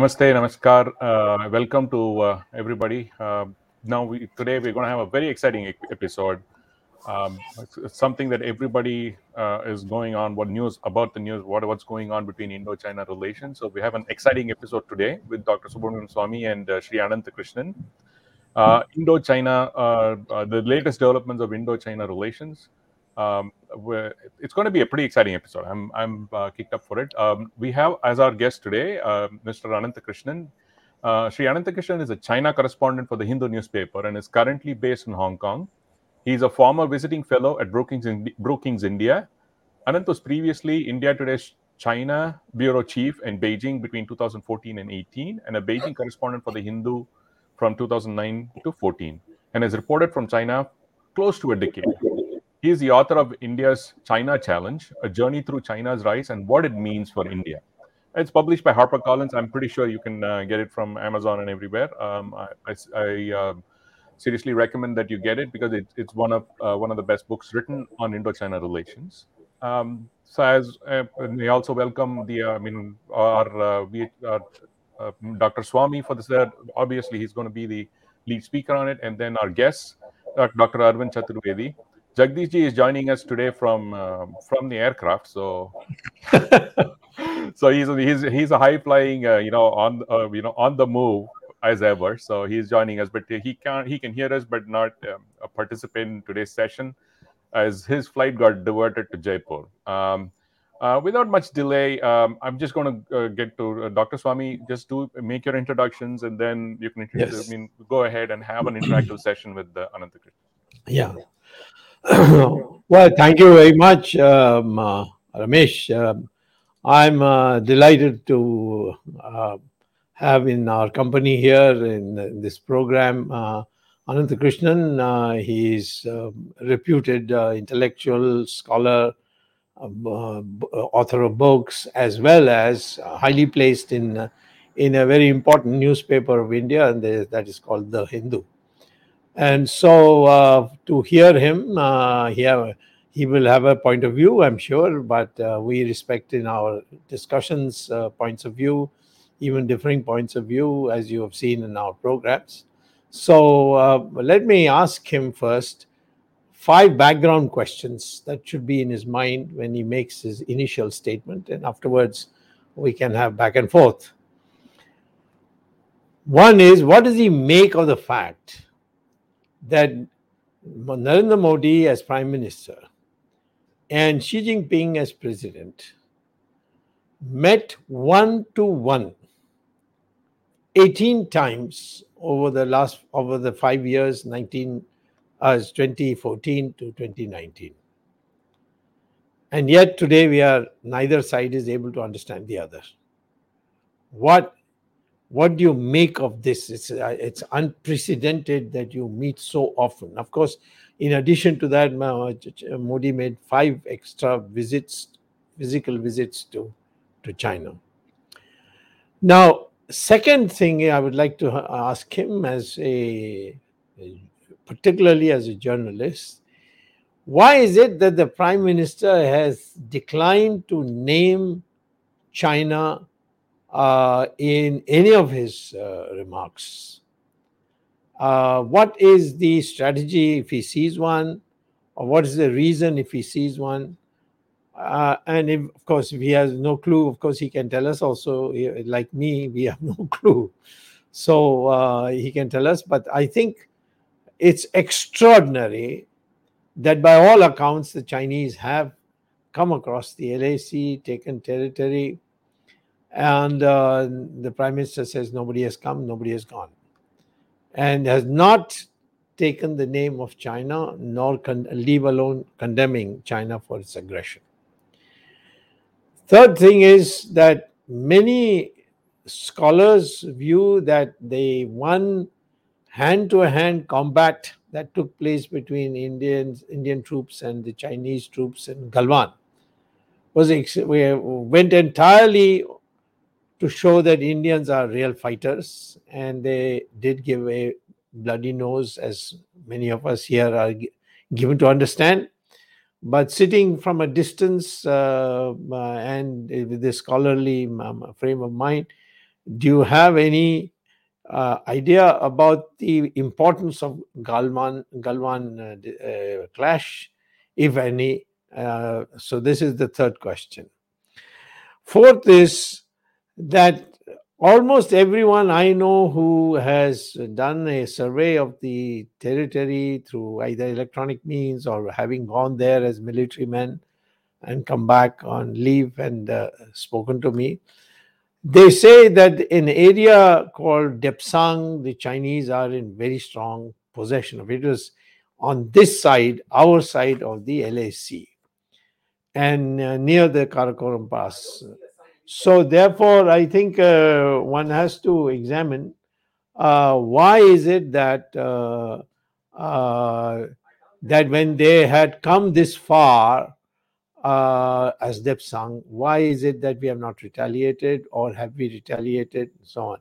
Namaste, namaskar. Uh, welcome to uh, everybody. Uh, now, we, today we're going to have a very exciting episode. Um, something that everybody uh, is going on. What news about the news? What what's going on between Indo-China relations? So we have an exciting episode today with Dr. Subramanian Swamy and uh, Sri Anantha Krishnan. Uh, Indo-China, the latest developments of Indo-China relations. Um, it's going to be a pretty exciting episode. I'm I'm uh, kicked up for it. Um, we have as our guest today uh, Mr. Anantha Krishnan. Uh, Sri Anantha Krishnan is a China correspondent for the Hindu newspaper and is currently based in Hong Kong. He's a former visiting fellow at Brookings, Indi- Brookings India. Anant was previously India Today's China bureau chief in Beijing between 2014 and 18, and a Beijing correspondent for the Hindu from 2009 to 14, and has reported from China close to a decade. He is the author of India's China Challenge, a journey through China's rise and what it means for India. It's published by HarperCollins. I'm pretty sure you can uh, get it from Amazon and everywhere. Um, I, I, I, uh, seriously recommend that you get it because it, it's one of uh, one of the best books written on Indo-China relations. Um, so as uh, we also welcome the uh, I mean our uh, we uh, Dr. Swamy for this. Obviously, he's going to be the lead speaker on it, and then our guests, Dr. Arvind Chaturvedi. Jagdish ji is joining us today from uh, from the aircraft, so so he's he's he's a high flying uh, you know on uh, you know on the move as ever. So he's joining us, but he can he can hear us, but not um, a participant in today's session, as his flight got diverted to Jaipur. Um, uh, without much delay, um, I'm just going to uh, get to uh, Dr. Swamy. Just do make your introductions, and then you can introduce. Yes. I mean, go ahead and have an interactive session with uh, Anantakrishna. Yeah. well, thank you very much, um, uh, Ramesh. Um, I'm uh, delighted to uh, have in our company here in, in this program uh, Krishnan. Uh, he's a reputed uh, intellectual scholar, um, uh, author of books, as well as highly placed in in a very important newspaper of India, and the- that is called the Hindu. And so uh, to hear him, uh, he, have, he will have a point of view, I'm sure, but uh, we respect in our discussions uh, points of view, even differing points of view, as you have seen in our programs. So uh, let me ask him first five background questions that should be in his mind when he makes his initial statement, and afterwards we can have back and forth. One is what does he make of the fact that Narendra Modi as Prime Minister and Xi Jinping as President met one to one 18 times over the last over the five years 19 uh, as 2014 to 2019 and yet today we are neither side is able to understand the other. What what do you make of this? It's uh, it's unprecedented that you meet so often. Of course in addition to that Ch- Ch- modi made five extra visits physical visits to to china. Now second thing i would like to uh, ask him as a particularly as a journalist why is it that the prime minister has declined to name china uh, in any of his uh, remarks. Uh, what is the strategy if he sees one, or what is the reason if he sees one? Uh, and if, of course, if he has no clue, of course, he can tell us also. Like me, we have no clue. So uh, he can tell us. But I think it's extraordinary that, by all accounts, the Chinese have come across the LAC, taken territory, and uh, the prime minister says nobody has come, nobody has gone, and has not taken the name of China, nor con- leave alone condemning China for its aggression. Third thing is that many scholars view that the one hand-to-hand combat that took place between Indians, Indian troops and the Chinese troops in Galwan was went entirely to show that Indians are real fighters, and they did give a bloody nose, as many of us here are gi- given to understand. But sitting from a distance uh, uh, and with a scholarly um, frame of mind, do you have any uh, idea about the importance of Galwan Galwan uh, uh, clash, if any? Uh, so this is the third question. Fourth is that almost everyone I know who has done a survey of the territory through either electronic means or having gone there as military men and come back on leave and uh, spoken to me, they say that in an area called Depsang, the Chinese are in very strong possession of it. It was on this side, our side of the LAC, and uh, near the Karakoram Pass. So therefore, I think uh, one has to examine uh, why is it that uh, uh that when they had come this far uh, as Depsang, why is it that we have not retaliated or have we retaliated and so on?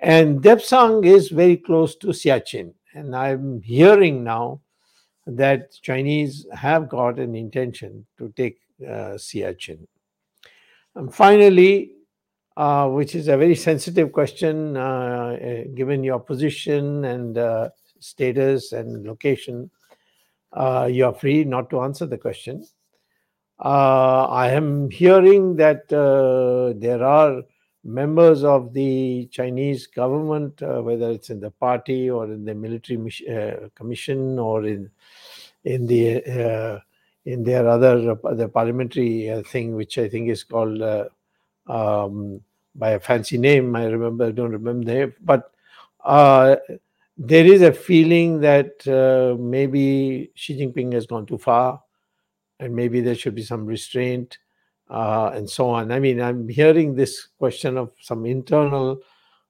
And Depsang is very close to Siachen, and I'm hearing now that Chinese have got an intention to take uh, Siachen. And finally, uh, which is a very sensitive question uh, eh, given your position and uh, status and location, uh, you are free not to answer the question. Uh, I am hearing that uh, there are members of the Chinese government, whether it's in the party or in the military commission or in in the in their other the parliamentary uh, thing, which I think is called uh, um, by a fancy name. I remember, I don't remember the name, but uh, there is a feeling that uh, maybe Xi Jinping has gone too far, and maybe there should be some restraint. Uh, and so on. I mean, I'm hearing this question of some internal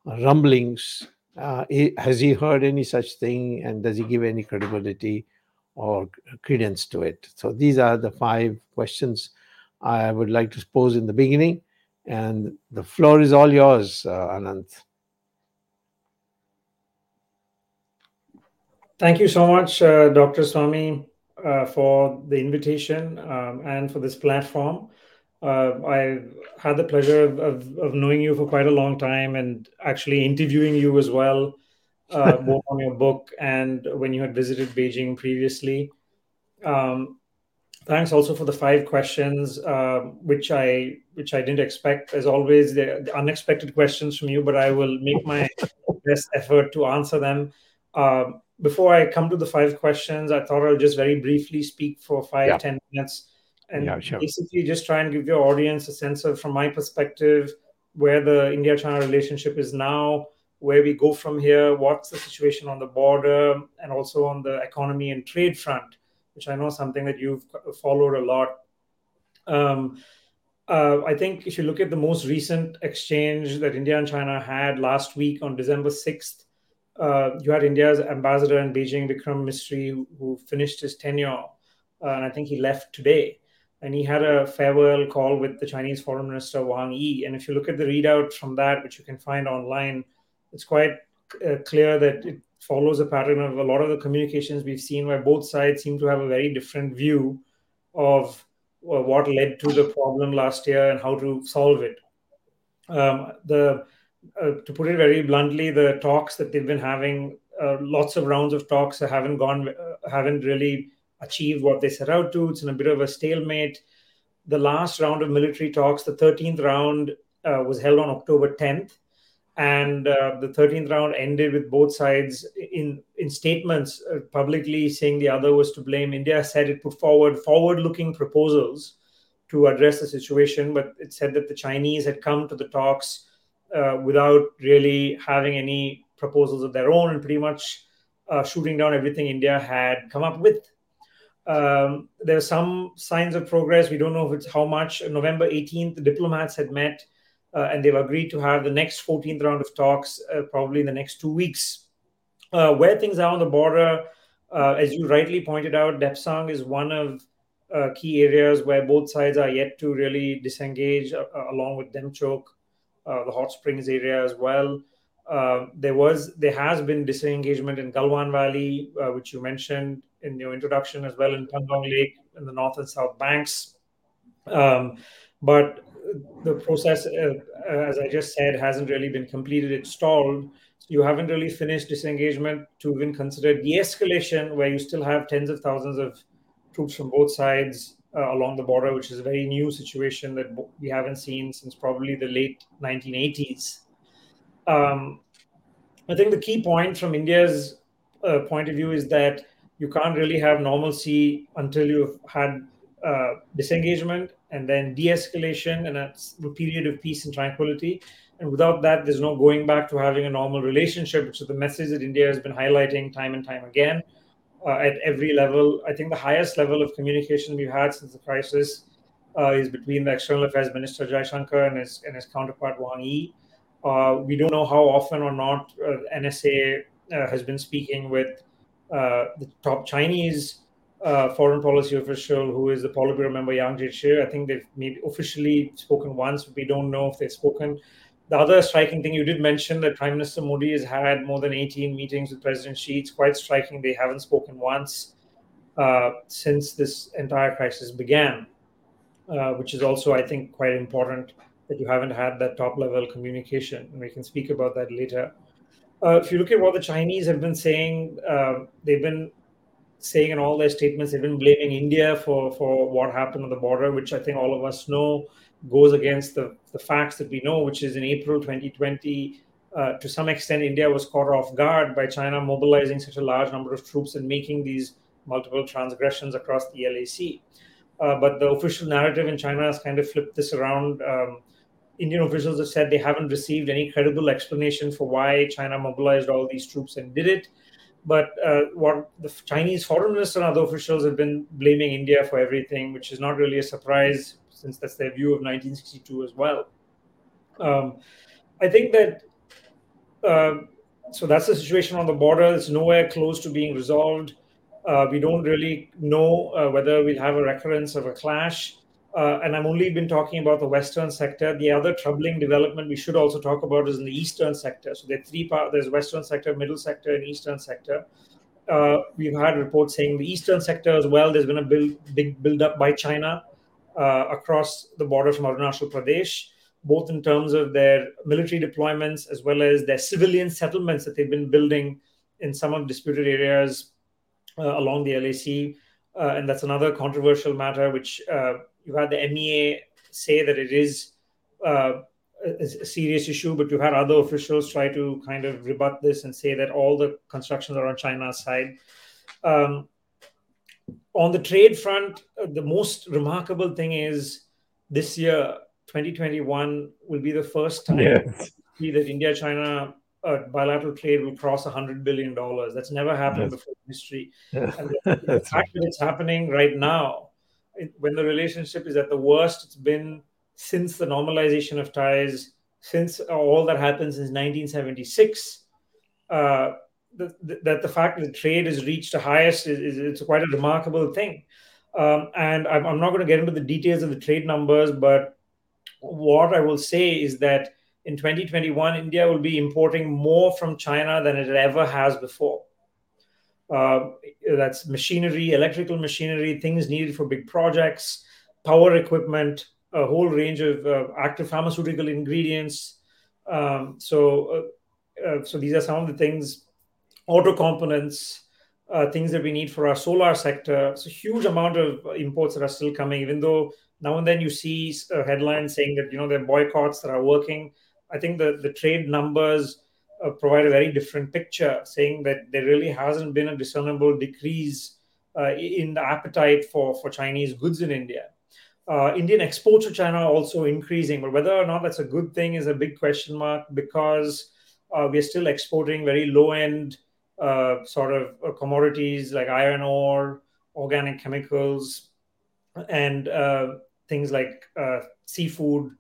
rumblings. Uh, has he heard any such thing, and does he give any credibility? Or credence to it. So these are the five questions I would like to pose in the beginning. And the floor is all yours, uh, Anant. Thank you so much, uh, Dr. Swamy, uh, for the invitation um, and for this platform. Uh, I've had the pleasure of, of, knowing you for quite a long time and actually interviewing you as well uh, both on your book and when you had visited Beijing previously. Um, thanks also for the five questions, uh, which I which I didn't expect. As always, the, the, unexpected questions from you, but I will make my best effort to answer them. Uh, before I come to the five questions, I thought I'll just very briefly speak for five yeah. ten minutes and yeah, sure. basically just try and give your audience a sense of, from my perspective, where the India-China relationship is now where we go from here, what's the situation on the border, and also on the economy and trade front, which I know something that you've followed a lot. Um, uh, I think if you look at the most recent exchange that India and China had last week on December 6th, uh, you had India's ambassador in Beijing, Vikram Misri, who, who finished his tenure, uh, and I think he left today. And he had a farewell call with the Chinese Foreign Minister Wang Yi. And if you look at the readout from that, which you can find online, it's quite uh, clear that it follows a pattern of a lot of the communications we've seen where both sides seem to have a very different view of uh, what led to the problem last year and how to solve it. Um, the uh, to put it very bluntly, the talks that they've been having, uh, lots of rounds of talks haven't gone, uh, haven't really achieved what they set out to. It's in a bit of a stalemate. The last round of military talks, the 13th round, was held on October 10th and uh, the 13th round ended with both sides in in statements uh, publicly saying the other was to blame. India said it put forward forward looking proposals to address the situation but it said that the chinese had come to the talks uh, without really having any proposals of their own and pretty much uh, shooting down everything india had come up with. Um, there are some signs of progress. We don't know if it's how much. November 18th the diplomats had met and they've agreed to have the next 14th round of talks uh, probably in the next two weeks. Uh, where things are on the border, uh, as you rightly pointed out, Depsang is one of uh, key areas where both sides are yet to really disengage, uh, along with Demchok, the hot springs area as well. there was, there has been disengagement in Galwan Valley, which you mentioned in your introduction, as well in Pangong Lake in the north and south banks. Um, but the process, uh, as I just said, hasn't really been completed. It's stalled. You haven't really finished disengagement to even consider de-escalation, where you still have tens of thousands of troops from both sides uh, along the border, which is a very new situation that we haven't seen since probably the late 1980s. Um, I think the key point from India's uh, point of view is that you can't really have normalcy until you've had uh, disengagement and then de-escalation and a period of peace and tranquility. And without that, there's no going back to having a normal relationship, which is the message that India has been highlighting time and time again uh, at every level. I think the highest level of communication we've had since the crisis uh, is between the External Affairs Minister Jaishankar and his and his counterpart Wang Yi. Uh, we don't know how often or not uh, NSA has been speaking with the top Chinese foreign policy official, who is the Politburo member Yang Jiechi. I think they've maybe officially spoken once. But We don't know if they've spoken the other striking thing you did mention that Prime Minister Modi has had more than 18 meetings with President Xi. It's quite striking. They haven't spoken once uh, since this entire crisis began, uh, which is also, I think, quite important that you haven't had that top level communication. And we can speak about that later. Uh, if you look at what the Chinese have been saying, uh, they've been saying in all their statements, they've been blaming India for, for what happened on the border, which I think all of us know goes against the, the facts that we know, which is in April 2020, uh, to some extent, India was caught off guard by China mobilizing such a large number of troops and making these multiple transgressions across the LAC. Uh, but the official narrative in China has kind of flipped this around. Um, Indian officials have said they haven't received any credible explanation for why China mobilized all these troops and did it. But uh, what the Chinese foreign minister and other officials have been blaming India for everything, which is not really a surprise since that's their view of 1962 as well. Um, I think that uh, so that's the situation on the border. It's nowhere close to being resolved. Uh, we don't really know uh, whether we'll have a recurrence of a clash. Uh, and I've only been talking about the western sector. The other troubling development we should also talk about is in the eastern sector. So there are three parts: there's western sector, middle sector, and eastern sector. Uh, we've had reports saying the eastern sector as well. There's been a build, big build up by China uh, across the border from Arunachal Pradesh, both in terms of their military deployments as well as their civilian settlements that they've been building in some of the disputed areas uh, along the LAC. Uh, and that's another controversial matter, which uh, you had the MEA say that it is uh, a, a serious issue, but you've had other officials try to kind of rebut this and say that all the constructions are on China's side. Um, on the trade front, uh, the most remarkable thing is this year, 2021, will be the first time yes. that India China uh, bilateral trade will cross $100 billion. That's never happened yes. before in history. Yeah. The, fact that it's happening right now, when the relationship is at the worst it's been since the normalization of ties, since all that happened since 1976. Uh, that the fact that trade has reached the highest is, is it's quite a remarkable thing. Um, and I'm, I'm not going to get into the details of the trade numbers, but what I will say is that in 2021, India will be importing more from China than it ever has before. Uh, that's machinery, electrical machinery, things needed for big projects, power equipment, a whole range of uh, active pharmaceutical ingredients. Um, so, uh, uh so these are some of the things auto components, uh, things that we need for our solar sector. It's a huge amount of imports that are still coming, even though now and then you see a headline saying that you know there are boycotts that are working. I think the, the trade numbers uh, provide a very different picture, saying that there really hasn't been a discernible decrease uh, in the appetite for, for Chinese goods in India. Uh, Indian exports to China are also increasing, but whether or not that's a good thing is a big question mark because uh, we are still exporting very low end uh, sort of uh, commodities like iron ore, organic chemicals, and things like seafood.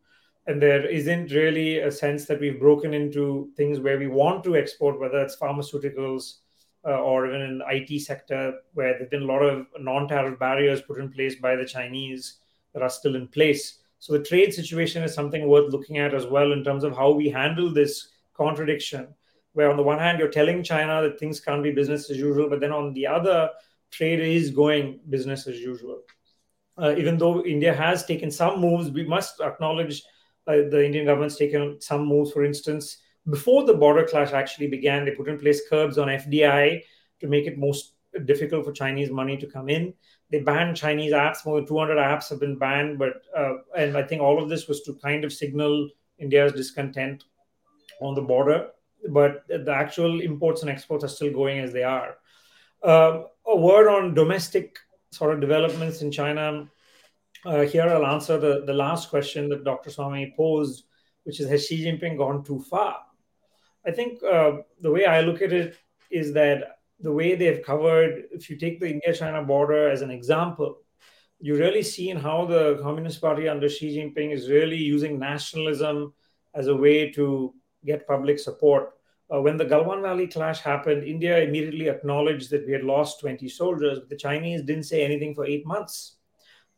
And there isn't really a sense that we've broken into things where we want to export, whether it's pharmaceuticals uh, or even in the IT sector, where there've been a lot of non-tariff barriers put in place by the Chinese that are still in place. So the trade situation is something worth looking at as well in terms of how we handle this contradiction where on the one hand you're telling China that things can't be business as usual, but then on the other, trade is going business as usual. Uh, even though India has taken some moves, we must acknowledge the Indian government's taken some moves. For instance, before the border clash actually began, they put in place curbs on FDI to make it most difficult for Chinese money to come in. They banned Chinese apps. More than 200 apps have been banned, but uh, and I think all of this was to kind of signal India's discontent on the border. But the actual imports and exports are still going as they are. Uh, a word on domestic sort of developments in China. Uh, here I'll answer the, the last question that Dr. Swamy posed, which is Has Xi Jinping gone too far? I think uh, the way I look at it is that the way they've covered, if you take the India China border as an example, you really see in how the Communist Party under Xi Jinping is really using nationalism as a way to get public support. Uh, when the Galwan Valley clash happened, India immediately acknowledged that we had lost 20 soldiers, but the Chinese didn't say anything for eight months.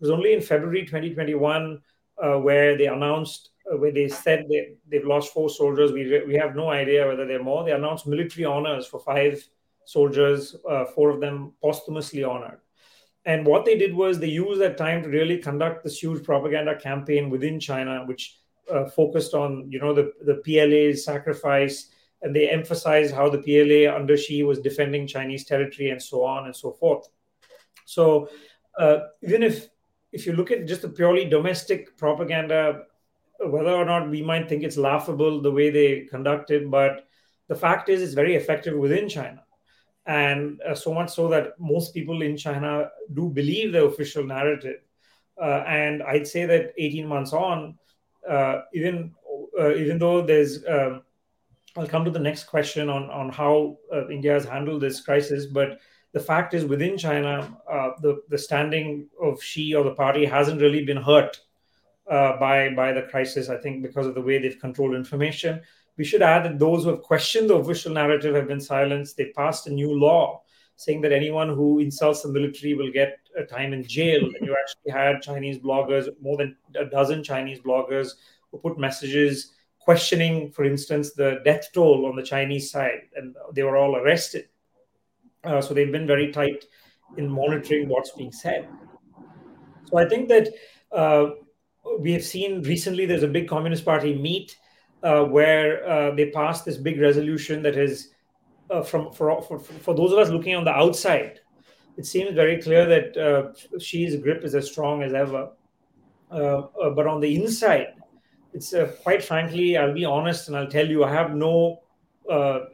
It was only in February 2021 uh, where they announced, uh, where they said they, they've lost four soldiers. We, we have no idea whether they're more. They announced military honors for five soldiers, uh, four of them posthumously honored. And what they did was they used that time to really conduct this huge propaganda campaign within China, which uh, focused on, you know, the, the PLA's sacrifice, and they emphasized how the PLA under Xi was defending Chinese territory and so on and so forth. So uh, even if if you look at just the purely domestic propaganda, whether or not we might think it's laughable the way they conduct it, but the fact is it's very effective within China and uh, so much so that most people in China do believe the official narrative. Uh, and I'd say that 18 months on, uh, even uh, even though there's, um, I'll come to the next question on on how uh, India has handled this crisis. But the fact is, within China, uh, the the standing of Xi or the party hasn't really been hurt by by the crisis. I think because of the way they've controlled information we should add that those who have questioned the official narrative have been silenced. They passed a new law saying that anyone who insults the military will get a time in jail. And you actually had Chinese bloggers, more than a dozen Chinese bloggers, who put messages questioning, for instance, the death toll on the Chinese side, and they were all arrested. Uh, so they've been very tight in monitoring what's being said. So I think that uh, we have seen recently there's a big Communist Party meet uh, where uh, they passed this big resolution that is uh, from for, for for those of us looking on the outside, it seems very clear that uh, Xi's grip is as strong as ever. Uh, uh, but on the inside, it's quite frankly, I'll be honest and I'll tell you, I have no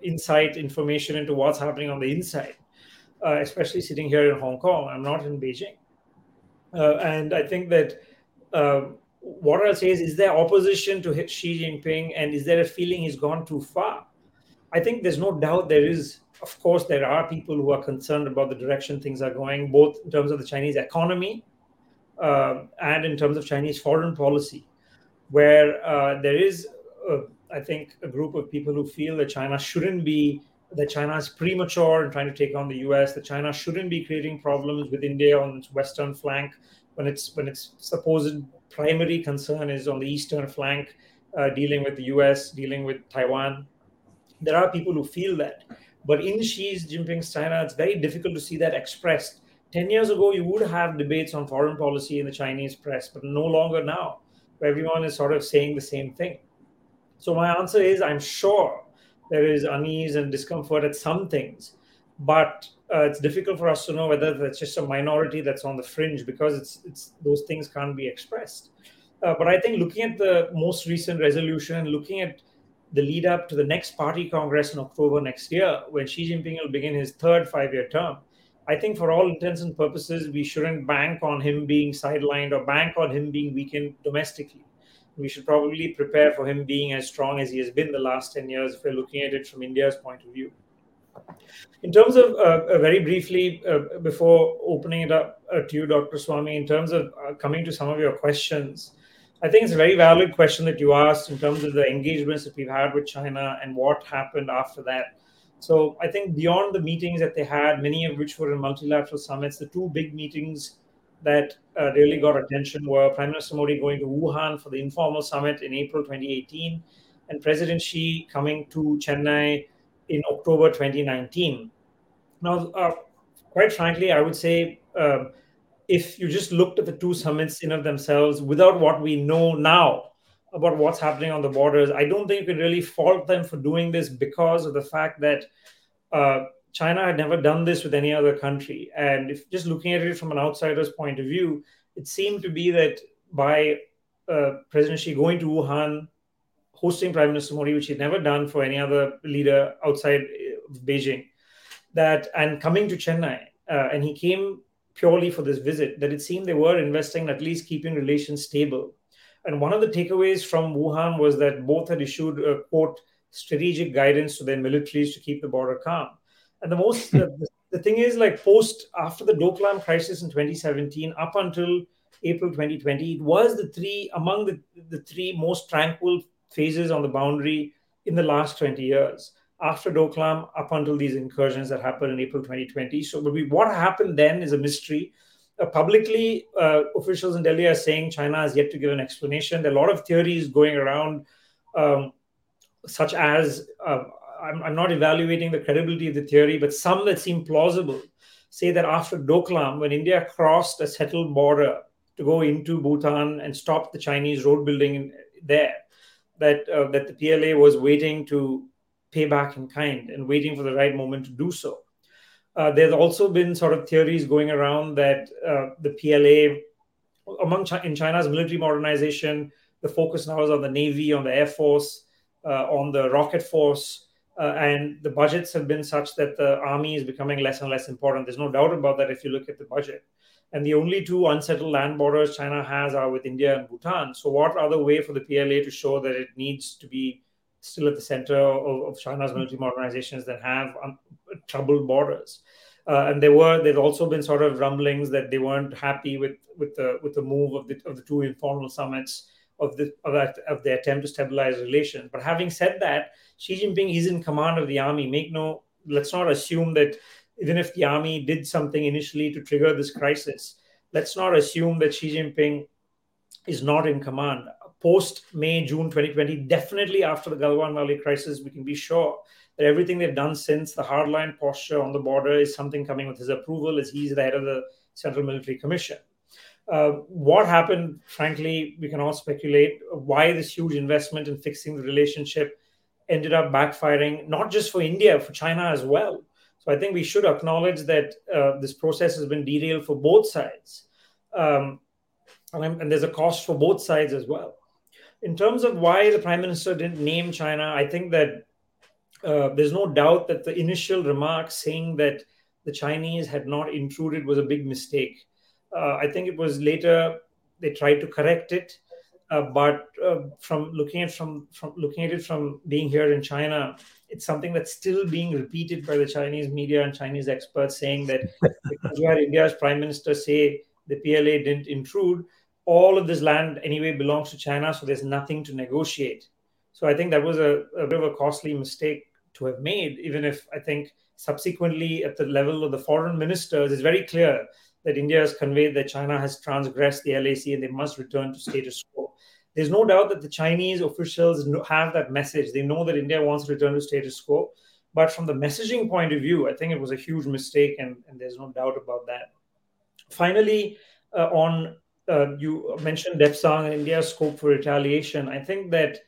insight information into what's happening on the inside, especially sitting here in Hong Kong. I'm not in Beijing, and I think that what I'll say is, is there opposition to Xi Jinping, and is there a feeling he's gone too far? I think there's no doubt there is. Of course, there are people who are concerned about the direction things are going, both in terms of the Chinese economy uh, and in terms of Chinese foreign policy, where uh, there is, uh, I think, a group of people who feel that China shouldn't be that China is premature in trying to take on the US, that China shouldn't be creating problems with India on its western flank when it's when its supposed primary concern is on the eastern flank, uh, dealing with the US, dealing with Taiwan. There are people who feel that. But in Xi Jinping's China, it's very difficult to see that expressed. 10 years ago, you would have debates on foreign policy in the Chinese press, but no longer now, where everyone is sort of saying the same thing. So, my answer is I'm sure there is unease and discomfort at some things, but uh, it's difficult for us to know whether that's just a minority that's on the fringe because it's it's those things can't be expressed. Uh, but I think looking at the most recent resolution and looking at the lead up to the next party congress in October next year, when Xi Jinping will begin his third five-year term, I think for all intents and purposes, we shouldn't bank on him being sidelined or bank on him being weakened domestically. We should probably prepare for him being as strong as he has been the last 10 years if we're looking at it from India's point of view. In terms of, uh, uh, very briefly, uh, before opening it up uh, to you, Dr. Swamy, in terms of uh, coming to some of your questions, I think it's a very valid question that you asked in terms of the engagements that we've had with China and what happened after that. So I think beyond the meetings that they had, many of which were in multilateral summits, the two big meetings that uh, really got attention were Prime Minister Modi going to Wuhan for the informal summit in April 2018 and President Xi coming to Chennai in October 2019. Now, uh, quite frankly, I would say uh, if you just looked at the two summits in of themselves without what we know now about what's happening on the borders, I don't think you can really fault them for doing this because of the fact that uh, China had never done this with any other country. And if just looking at it from an outsider's point of view, it seemed to be that by uh, President Xi going to Wuhan, hosting Prime Minister Modi, which he'd never done for any other leader outside of Beijing, that and coming to Chennai, uh, and he came purely for this visit, that it seemed they were investing at least keeping relations stable. And one of the takeaways from Wuhan was that both had issued a quote strategic guidance to their militaries to keep the border calm. And the most the, the thing is like post after the Doklam crisis in 2017 up until April 2020, it was the three among the, the three most tranquil phases on the boundary in the last 20 years after Doklam up until these incursions that happened in April 2020. So, what happened then is a mystery. Uh, publicly, uh, officials in Delhi are saying China has yet to give an explanation. There are a lot of theories going around, um, such as uh, I'm, I'm, not evaluating the credibility of the theory, but some that seem plausible say that after Doklam, when India crossed a settled border to go into Bhutan and stop the Chinese road building there, that uh, that the PLA was waiting to pay back in kind and waiting for the right moment to do so. Uh, there's also been sort of theories going around that uh, the PLA, among Ch- in China's military modernization, the focus now is on the Navy, on the Air Force, uh, on the rocket force, uh, and the budgets have been such that the army is becoming less and less important. There's no doubt about that if you look at the budget. And the only two unsettled land borders China has are with India and Bhutan. So, what other way for the PLA to show that it needs to be still at the center of, of China's military modernizations that have um, troubled borders. Uh, and there were there's also been sort of rumblings that they weren't happy with with the with the move of the of the two informal summits of the of, that, of the attempt to stabilize relations. But having said that, Xi Jinping is in command of the army. Make no let's not assume that even if the army did something initially to trigger this crisis, let's not assume that Xi Jinping is not in command post May, June 2020, definitely after the Galwan Valley crisis, we can be sure that everything they've done since the hardline posture on the border is something coming with his approval as he's the head of the Central Military Commission. Uh, what happened, frankly, we can all speculate why this huge investment in fixing the relationship ended up backfiring, not just for India, for China as well. So I think we should acknowledge that uh, this process has been derailed for both sides. Um, and, and there's a cost for both sides as well in terms of why the prime minister didn't name China, I think that uh, there's no doubt that the initial remark saying that the Chinese had not intruded was a big mistake. Uh, I think it was later they tried to correct it, uh, but uh, from looking at from from looking at it from being here in China, it's something that's still being repeated by the Chinese media and Chinese experts saying that because you had India's prime minister say the PLA didn't intrude, all of this land anyway belongs to China, so there's nothing to negotiate. So I think that was a, a bit of a costly mistake to have made, even if I think subsequently at the level of the foreign ministers, it's very clear that India has conveyed that China has transgressed the LAC and they must return to status quo. There's no doubt that the Chinese officials have that message. They know that India wants to return to status quo. But from the messaging point of view, I think it was a huge mistake, and, and there's no doubt about that. Finally, uh, on uh, you mentioned Depsang and India's scope for retaliation. I think that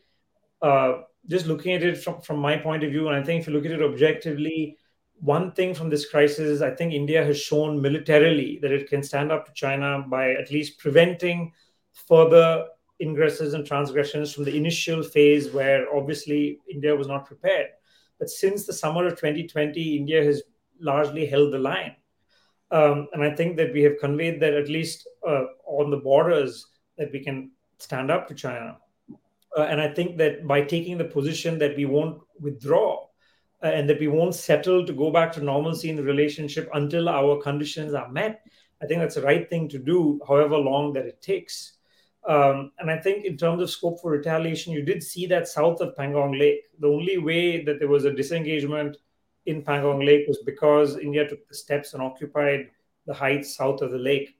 uh, just looking at it from, from my point of view, and I think if you look at it objectively, one thing from this crisis is I think India has shown militarily that it can stand up to China by at least preventing further ingresses and transgressions from the initial phase where obviously India was not prepared. But since the summer of 2020, India has largely held the line. Um, and I think that we have conveyed that at least uh, on the borders that we can stand up to China. Uh, and I think that by taking the position that we won't withdraw and that we won't settle to go back to normalcy in the relationship until our conditions are met, I think that's the right thing to do, however long that it takes. Um, and I think in terms of scope for retaliation, you did see that south of Pangong Lake. The only way that there was a disengagement in Pangong Lake was because India took the steps and occupied the heights south of the lake.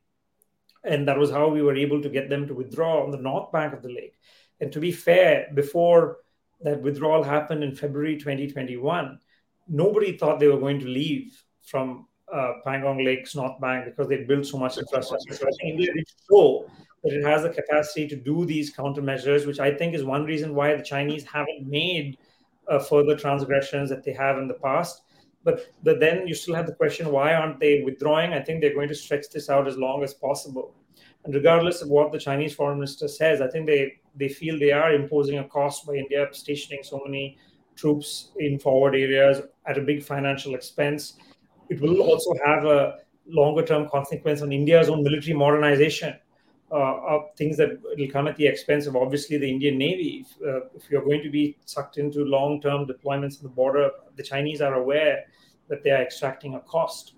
And that was how we were able to get them to withdraw on the north bank of the lake. And to be fair, before that withdrawal happened in February 2021, nobody thought they were going to leave from uh, Pangong Lakes, North Bank, because they built so much infrastructure. So India did show that it has the capacity to do these countermeasures, which I think is one reason why the Chinese haven't made uh, further transgressions that they have in the past. But, but then you still have the question why aren't they withdrawing? I think they're going to stretch this out as long as possible. And regardless of what the Chinese foreign minister says, I think they, they feel they are imposing a cost by India stationing so many troops in forward areas at a big financial expense. It will also have a longer term consequence on India's own military modernization. Uh, of things that will come at the expense of obviously the Indian Navy. If, uh, if you're going to be sucked into long term deployments on the border, the Chinese are aware that they are extracting a cost.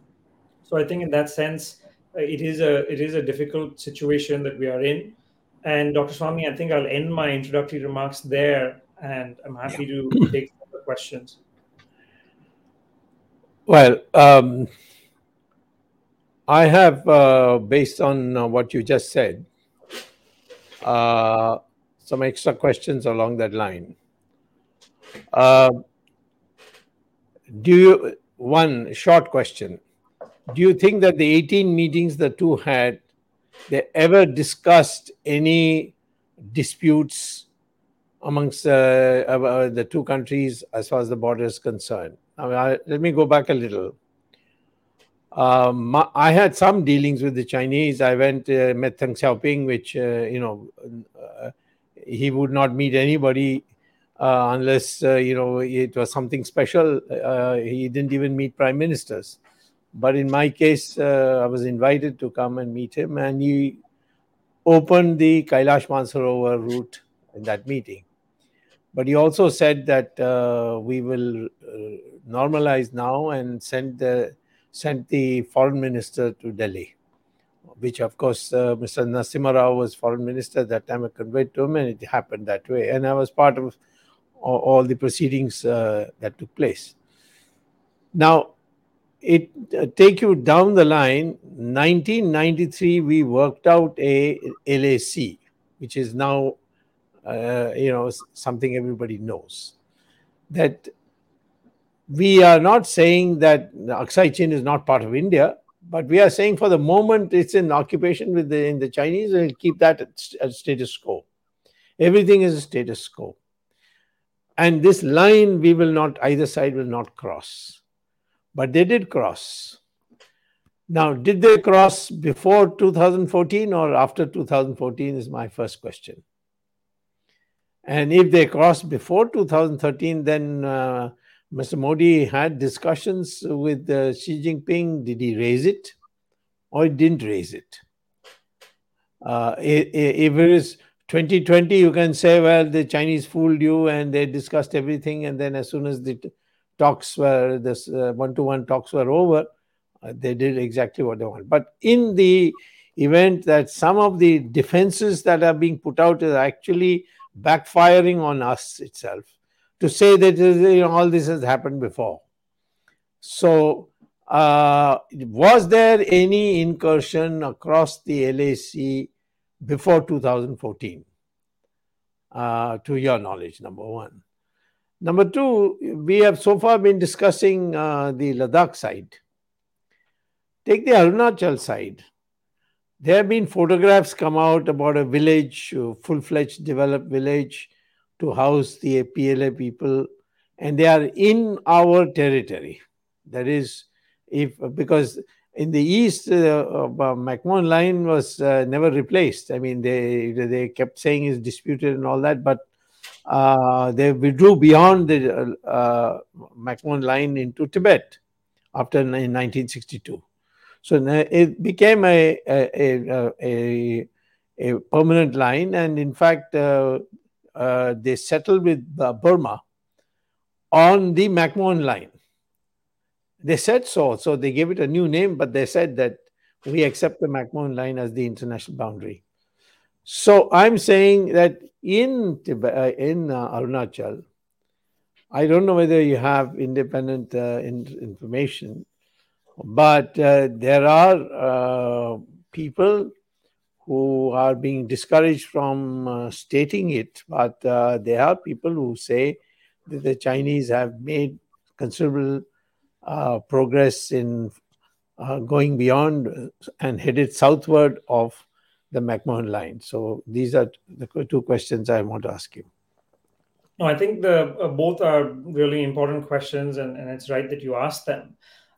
So I think in that sense, uh, it is a it is a difficult situation that we are in. And Dr. Swamy, I think I'll end my introductory remarks there, and I'm happy to take the questions. Well, um, I have, uh, based on uh, what you just said, uh, some extra questions along that line. Uh, do you, one short question. Do you think that the 18 meetings the two had, they ever discussed any disputes amongst uh, uh, the two countries as far as the border is concerned? I mean, I, let me go back a little. Um, I had some dealings with the Chinese. I went uh, met Deng Xiaoping, which uh, you know uh, he would not meet anybody uh, unless you know it was something special. He didn't even meet prime ministers. But in my case, I was invited to come and meet him, and he opened the Kailash Mansarovar route in that meeting. But he also said that we will normalize now and send the sent the foreign minister to Delhi, which of course uh, Mr. Narasimha Rao was foreign minister at that time. I conveyed to him, and it happened that way. And I was part of all, all the proceedings uh, that took place. Now, it uh, take you down the line. 1993, we worked out a LAC, which is now, uh, you know, something everybody knows. That we are not saying that the Aksai Chin is not part of India, but we are saying for the moment it's in occupation with the in the Chinese and keep that at, at status quo. Everything is a status quo. And this line we will not, either side will not cross. But they did cross. Now, did they cross before 2014 or after 2014 is my first question. And if they crossed before 2013, then uh, Mr. Modi had discussions with uh, Xi Jinping. Did he raise it or he didn't raise it? Uh, if it is 2020, you can say, well, the Chinese fooled you and they discussed everything. And then as soon as the talks were, this one to one talks were over, uh, they did exactly what they want. But in the event that some of the defenses that are being put out is actually backfiring on us itself, to say that you know, all this has happened before. So, uh, was there any incursion across the LAC before 2014? Uh, to your knowledge, number one. Number two, we have so far been discussing uh, the Ladakh side. Take the Arunachal side. There have been photographs come out about a village, full fledged developed village to house the PLA people, and they are in our territory. That is, if because in the east, uh, uh, line was uh, never replaced. I mean, they they kept saying it's disputed and all that, but uh, they withdrew beyond the uh, line into Tibet after in 1962. So it became a a, a, a, permanent line, and in fact, uh, uh, they settled with Burma on the McMahon line. They said so, so they gave it a new name, but they said that we accept the McMahon line as the international boundary. So I'm saying that in Tibet, uh, in uh, Arunachal, I don't know whether you have independent uh, in, information, but uh, there are people who are being discouraged from uh, stating it, but uh, there are people who say that the Chinese have made considerable uh, progress in uh, going beyond and headed southward of the McMahon line. So these are the two questions I want to ask you. No, I think the uh, both are really important questions, and, and it's right that you asked them.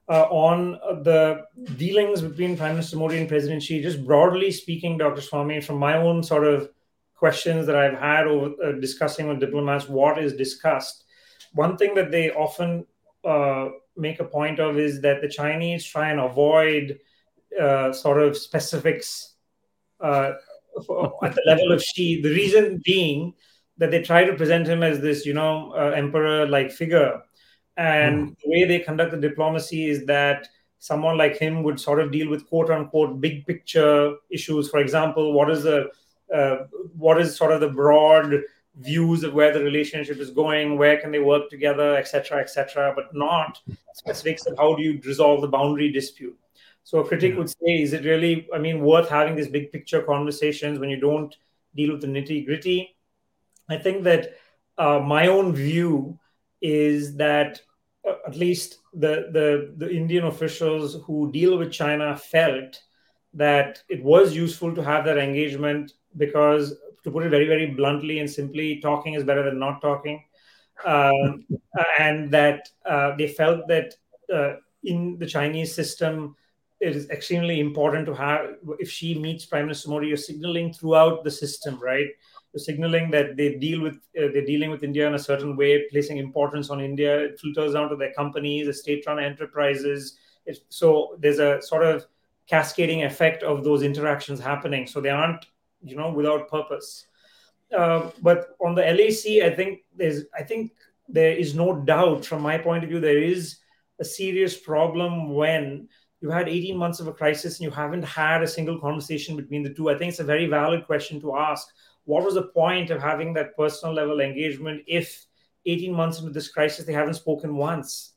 Uh, on the dealings between Prime Minister Modi and President Xi, just broadly speaking, Dr. Swamy, from my own sort of questions that I've had over uh, discussing with diplomats, what is discussed. One thing that they often uh, make a point of is that the Chinese try and avoid uh, sort of specifics uh, at the level of Xi. The reason being that they try to present him as this, you know, uh, emperor-like figure, and mm. the way they conduct the diplomacy is that someone like him would sort of deal with quote-unquote big picture issues. For example, what is the uh, what is sort of the broad views of where the relationship is going, where can they work together, etc., etc., but not specifics of how do you resolve the boundary dispute. So a critic yeah. would say, is it really, I mean, worth having these big picture conversations when you don't deal with the nitty gritty? I think that uh, my own view is that uh, at least the, the the Indian officials who deal with China felt that it was useful to have that engagement because to put it very, very bluntly and simply, talking is better than not talking. Um, and that uh, they felt that uh, in the Chinese system, it is extremely important to have, if Xi meets Prime Minister Modi, you're signaling throughout the system, right? You're signaling that they deal with, uh, they're dealing with India in a certain way, placing importance on India. It filters down to their companies, the state-run enterprises. It's, so there's a sort of cascading effect of those interactions happening. So they aren't you know without purpose uh, but on the lac i think there's i think there is no doubt from my point of view there is a serious problem when you had 18 months of a crisis and you haven't had a single conversation between the two. I think it's a very valid question to ask. What was the point of having that personal level engagement if 18 months into this crisis they haven't spoken once?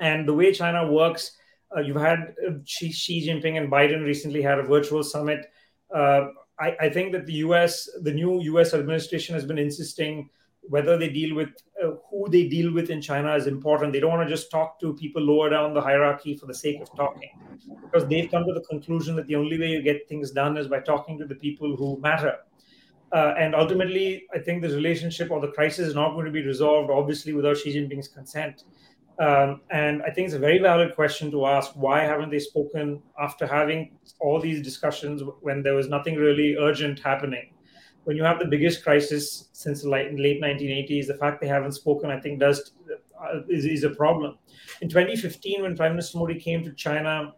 And the way china works uh, you've had uh, Xi, Xi Jinping and Biden recently had a virtual summit. Uh, I, I, think that the US, the new US administration has been insisting whether they deal with uh, who they deal with in China is important. They don't want to just talk to people lower down the hierarchy for the sake of talking, because they've come to the conclusion that the only way you get things done is by talking to the people who matter. Uh, and ultimately, I think the relationship or the crisis is not going to be resolved, obviously, without Xi Jinping's consent. Um, and I think it's a very valid question to ask why haven't they spoken after having all these discussions when there was nothing really urgent happening? When you have the biggest crisis since the late, 1980s, the fact they haven't spoken, I think, does uh, is, is a problem. In 2015, when Prime Minister Modi came to China,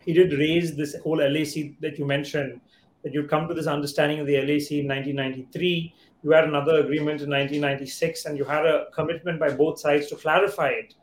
he did raise this whole LAC that you mentioned, that you'd come to this understanding of the LAC in 1993. You had another agreement in 1996, and you had a commitment by both sides to clarify it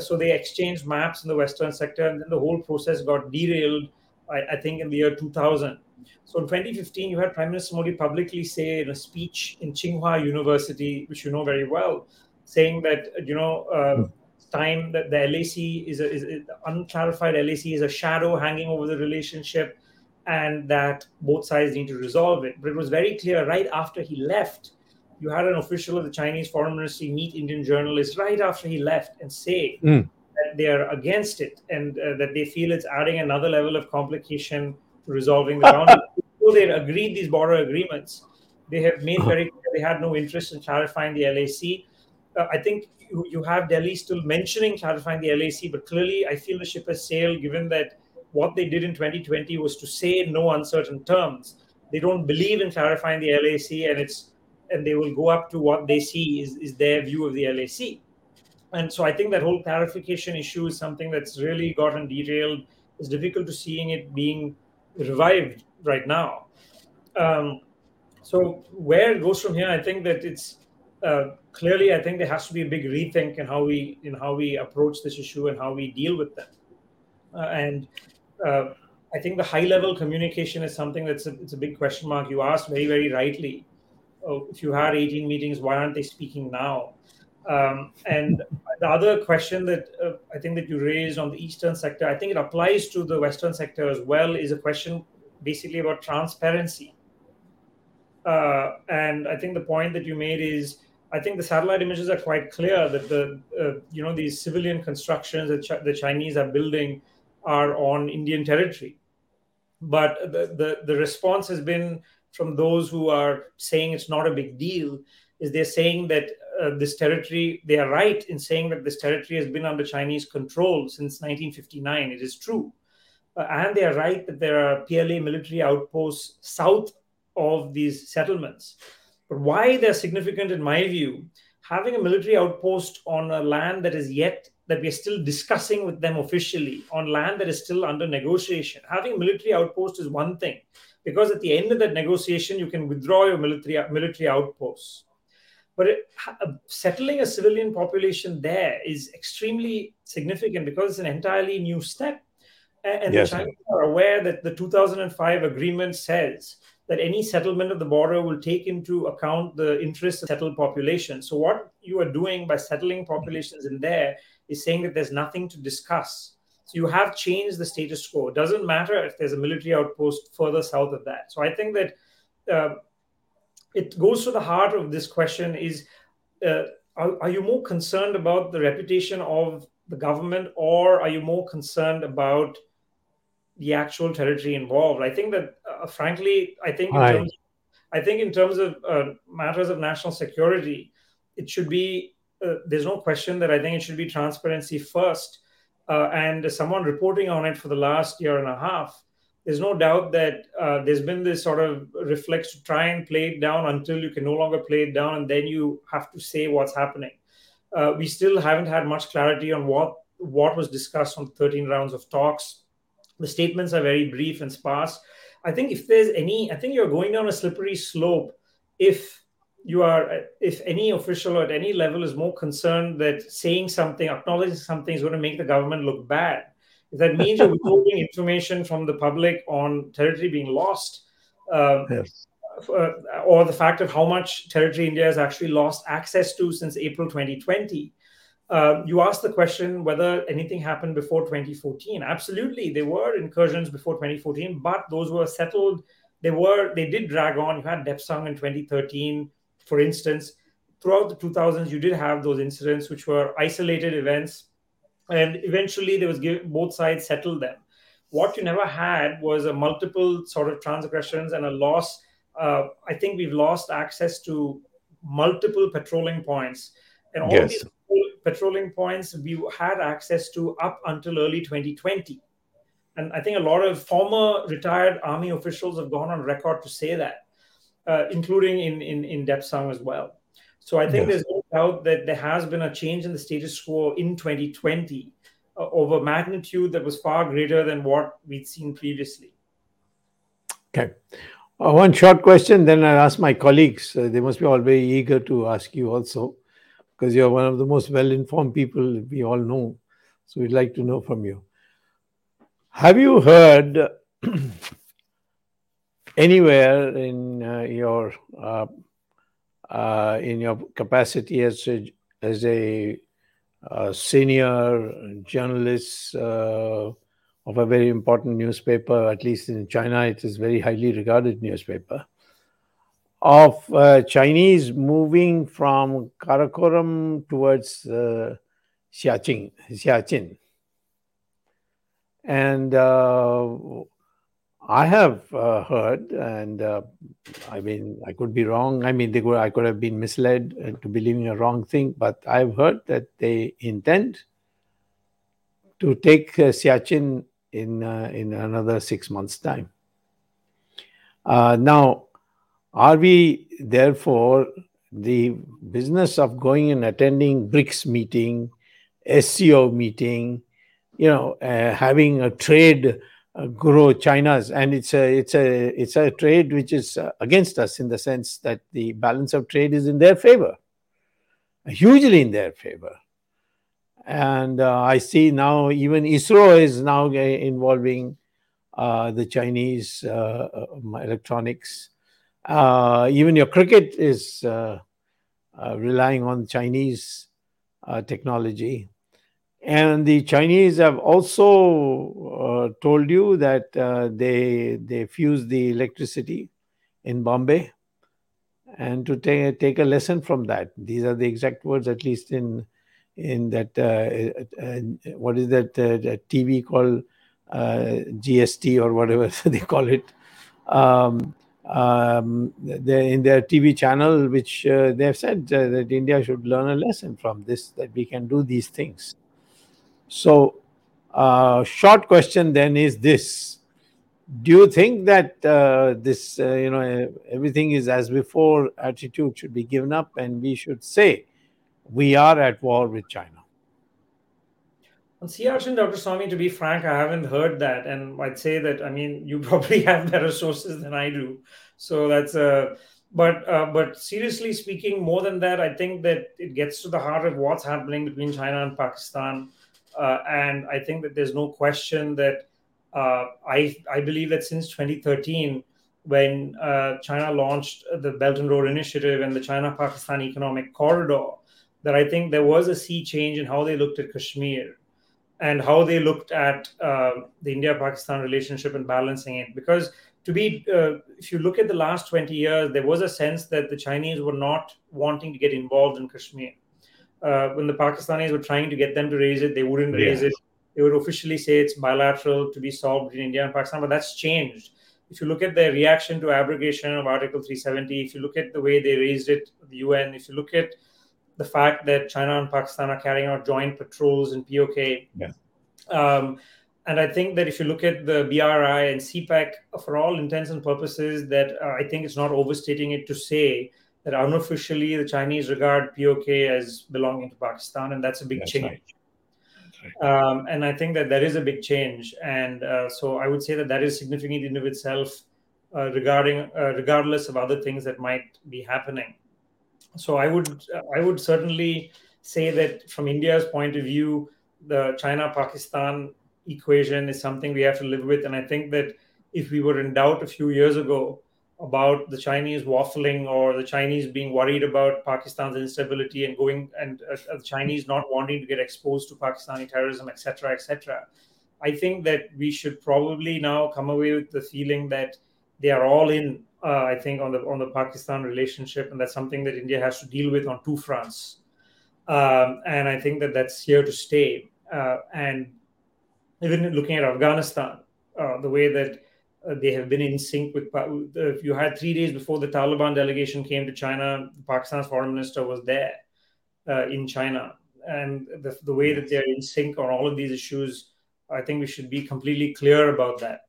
so they exchanged maps in the western sector and then the whole process got derailed I, I, think in the year 2000 so in 2015 you had prime minister modi publicly say in a speech in tsinghua university which you know very well saying that you know uh, mm. time that the lac is, a, is a, unclarified lac is a shadow hanging over the relationship and that both sides need to resolve it but it was very clear right after he left you had an official of the Chinese foreign ministry meet Indian journalists right after he left and say mm. that they are against it and uh, that they feel it's adding another level of complication resolving the boundary. so they agreed these border agreements. They have made very clear they had no interest in clarifying the LAC. Uh, I think you, you have Delhi still mentioning clarifying the LAC, but clearly I feel the ship has sailed given that what they did in 2020 was to say no uncertain terms. They don't believe in clarifying the LAC, and it's and they will go up to what they see is, is their view of the LAC. And so I think that whole clarification issue is something that's really gotten derailed. It's difficult to seeing it being revived right now. Um, so where it goes from here, I think that it's uh, clearly. I think there has to be a big rethink in how we in how we approach this issue and how we deal with them. Uh, and uh, I think the high level communication is something that's a, it's a big question mark. You asked very very rightly oh, if you had 18 meetings, why aren't they speaking now? Um, and the other question that uh, I think that you raised on the eastern sector, I think it applies to the western sector as well, is a question basically about transparency. Uh, and I think the point that you made is, I think the satellite images are quite clear that the uh, you know these civilian constructions that Ch- the Chinese are building are on Indian territory. But the, the, the response has been from those who are saying it's not a big deal is they're saying that uh, this territory, they are right in saying that this territory has been under Chinese control since 1959. It is true. Uh, and they are right that there are PLA military outposts south of these settlements. But why they're significant, in my view, having a military outpost on a land that is yet that we are still discussing with them officially on land that is still under negotiation. Having a military outpost is one thing, because at the end of that negotiation, you can withdraw your military military outposts. But it, uh, settling a civilian population there is extremely significant because it's an entirely new step. And yes. the Chinese are aware that the 2005 agreement says that any settlement of the border will take into account the interests of settled population. So, what you are doing by settling populations in there is saying that there's nothing to discuss. So, you have changed the status quo. It doesn't matter if there's a military outpost further south of that. So, I think that uh, it goes to the heart of this question is uh, are, are you more concerned about the reputation of the government or are you more concerned about the actual territory involved. I think that, uh, frankly, I think in terms, I think in terms of uh, matters of national security, it should be. Uh, there's no question that I think it should be transparency first. Uh, and someone reporting on it for the last year and a half, there's no doubt that uh, there's been this sort of reflex to try and play it down until you can no longer play it down, and then you have to say what's happening. Uh, we still haven't had much clarity on what what was discussed on 13 rounds of talks the statements are very brief and sparse. I think if there's any, I think you're going down a slippery slope if you are, if any official at any level is more concerned that saying something, acknowledging something is going to make the government look bad. That means you're withholding information from the public on territory being lost, uh, yes. uh, or the fact of how much territory India has actually lost access to since April 2020, uh, you asked the question whether anything happened before 2014. Absolutely, there were incursions before 2014, but those were settled. They were they did drag on. You had Depsang in 2013, for instance. Throughout the 2000s, you did have those incidents, which were isolated events, and eventually there was give, both sides settled them. What you never had was a multiple sort of transgressions and a loss. Uh, I think we've lost access to multiple patrolling points, and all yes. these patrolling points we had access to up until early 2020. And I think a lot of former retired army officials have gone on record to say that, uh, including in, in, in Depsang as well. So I think yes. there's doubt that there has been a change in the status quo in 2020 uh, over magnitude that was far greater than what we'd seen previously. Okay. Uh, one short question, then I'll ask my colleagues. Uh, they must be all very eager to ask you also because you're one of the most well informed people we all know. So we'd like to know from you. Have you heard anywhere in uh, your uh, uh, in your capacity as a, as a uh, senior journalist uh, of a very important newspaper, at least in China, it is very highly regarded newspaper of uh, Chinese moving from Karakoram towards uh, Siachen, Siachen. And uh, I have uh, heard, and uh, I mean, I could be wrong. I mean, they could, I could have been misled into believing a wrong thing, but I've heard that they intend to take uh, Siachen in uh, in another six months' time. now, are we, therefore, the business of going and attending BRICS meeting, SCO meeting, you know, uh, having a trade uh, grow China's, and it's a it's a it's a trade which is uh, against us in the sense that the balance of trade is in their favor, hugely in their favor. And uh, I see now even ISRO is now involving uh, the Chinese uh, electronics uh, even your cricket is uh, uh, relying on Chinese uh, technology. And the Chinese have also uh, told you that uh, they they fuse the electricity in Bombay, and to take take a lesson from that. These are the exact words, at least in in that what is that, that TV called uh, GST or whatever they call it. Um, um, in their TV channel, which uh, they have said uh, that India should learn a lesson from this, that we can do these things. So, uh, short question then is this: Do you think that uh, this, uh, you know, everything is as before attitude should be given up, and we should say we are at war with China? On CRT, Dr. Swamy, to be frank, I haven't heard that. And I'd say that, I mean, you probably have better sources than I do. So that's a. Uh, but uh, but seriously speaking, more than that, I think that it gets to the heart of what's happening between China and Pakistan, uh, and I think that there's no question that uh, I I believe that since 2013, when uh, China launched the Belt and Road Initiative and the China-Pakistan Economic Corridor, that I think there was a sea change in how they looked at Kashmir and how they looked at uh, the India-Pakistan relationship and balancing it. Because to be uh, if you look at the last 20 years there was a sense that the chinese were not wanting to get involved in kashmir uh, when the pakistanis were trying to get them to raise it they wouldn't raise it. They would officially say it's bilateral to be solved between india and pakistan but that's changed. If you look at their reaction to abrogation of article 370 if you look at the way they raised it the un if you look at the fact that china and pakistan are carrying out joint patrols in pok yeah. um, and I think that if you look at the BRI and CPEC, for all intents and purposes, that uh, I think it's not overstating it to say that unofficially the Chinese regard POK as belonging to Pakistan, and that's a big that's change. Right. Right. Um, and I think that that is a big change, and uh, so I would say that that is significant in of itself, uh, regarding uh, regardless of other things that might be happening. So I would I would certainly say that from India's point of view, the China Pakistan equation is something we have to live with. And I think that if we were in doubt a few years ago about the Chinese waffling or the Chinese being worried about Pakistan's instability and going and uh, the Chinese not wanting to get exposed to Pakistani terrorism, etc., etc., I think that we should probably now come away with the feeling that they are all in. Uh, I think on the on the Pakistan relationship, and that's something that India has to deal with on two fronts. Um, and I think that that's here to stay. Uh, and even looking at Afghanistan, uh, the way that uh, they have been in sync with. If you had three days before the Taliban delegation came to China, Pakistan's foreign minister was there uh, in China, and the, the way that they're in sync on all of these issues, I think we should be completely clear about that.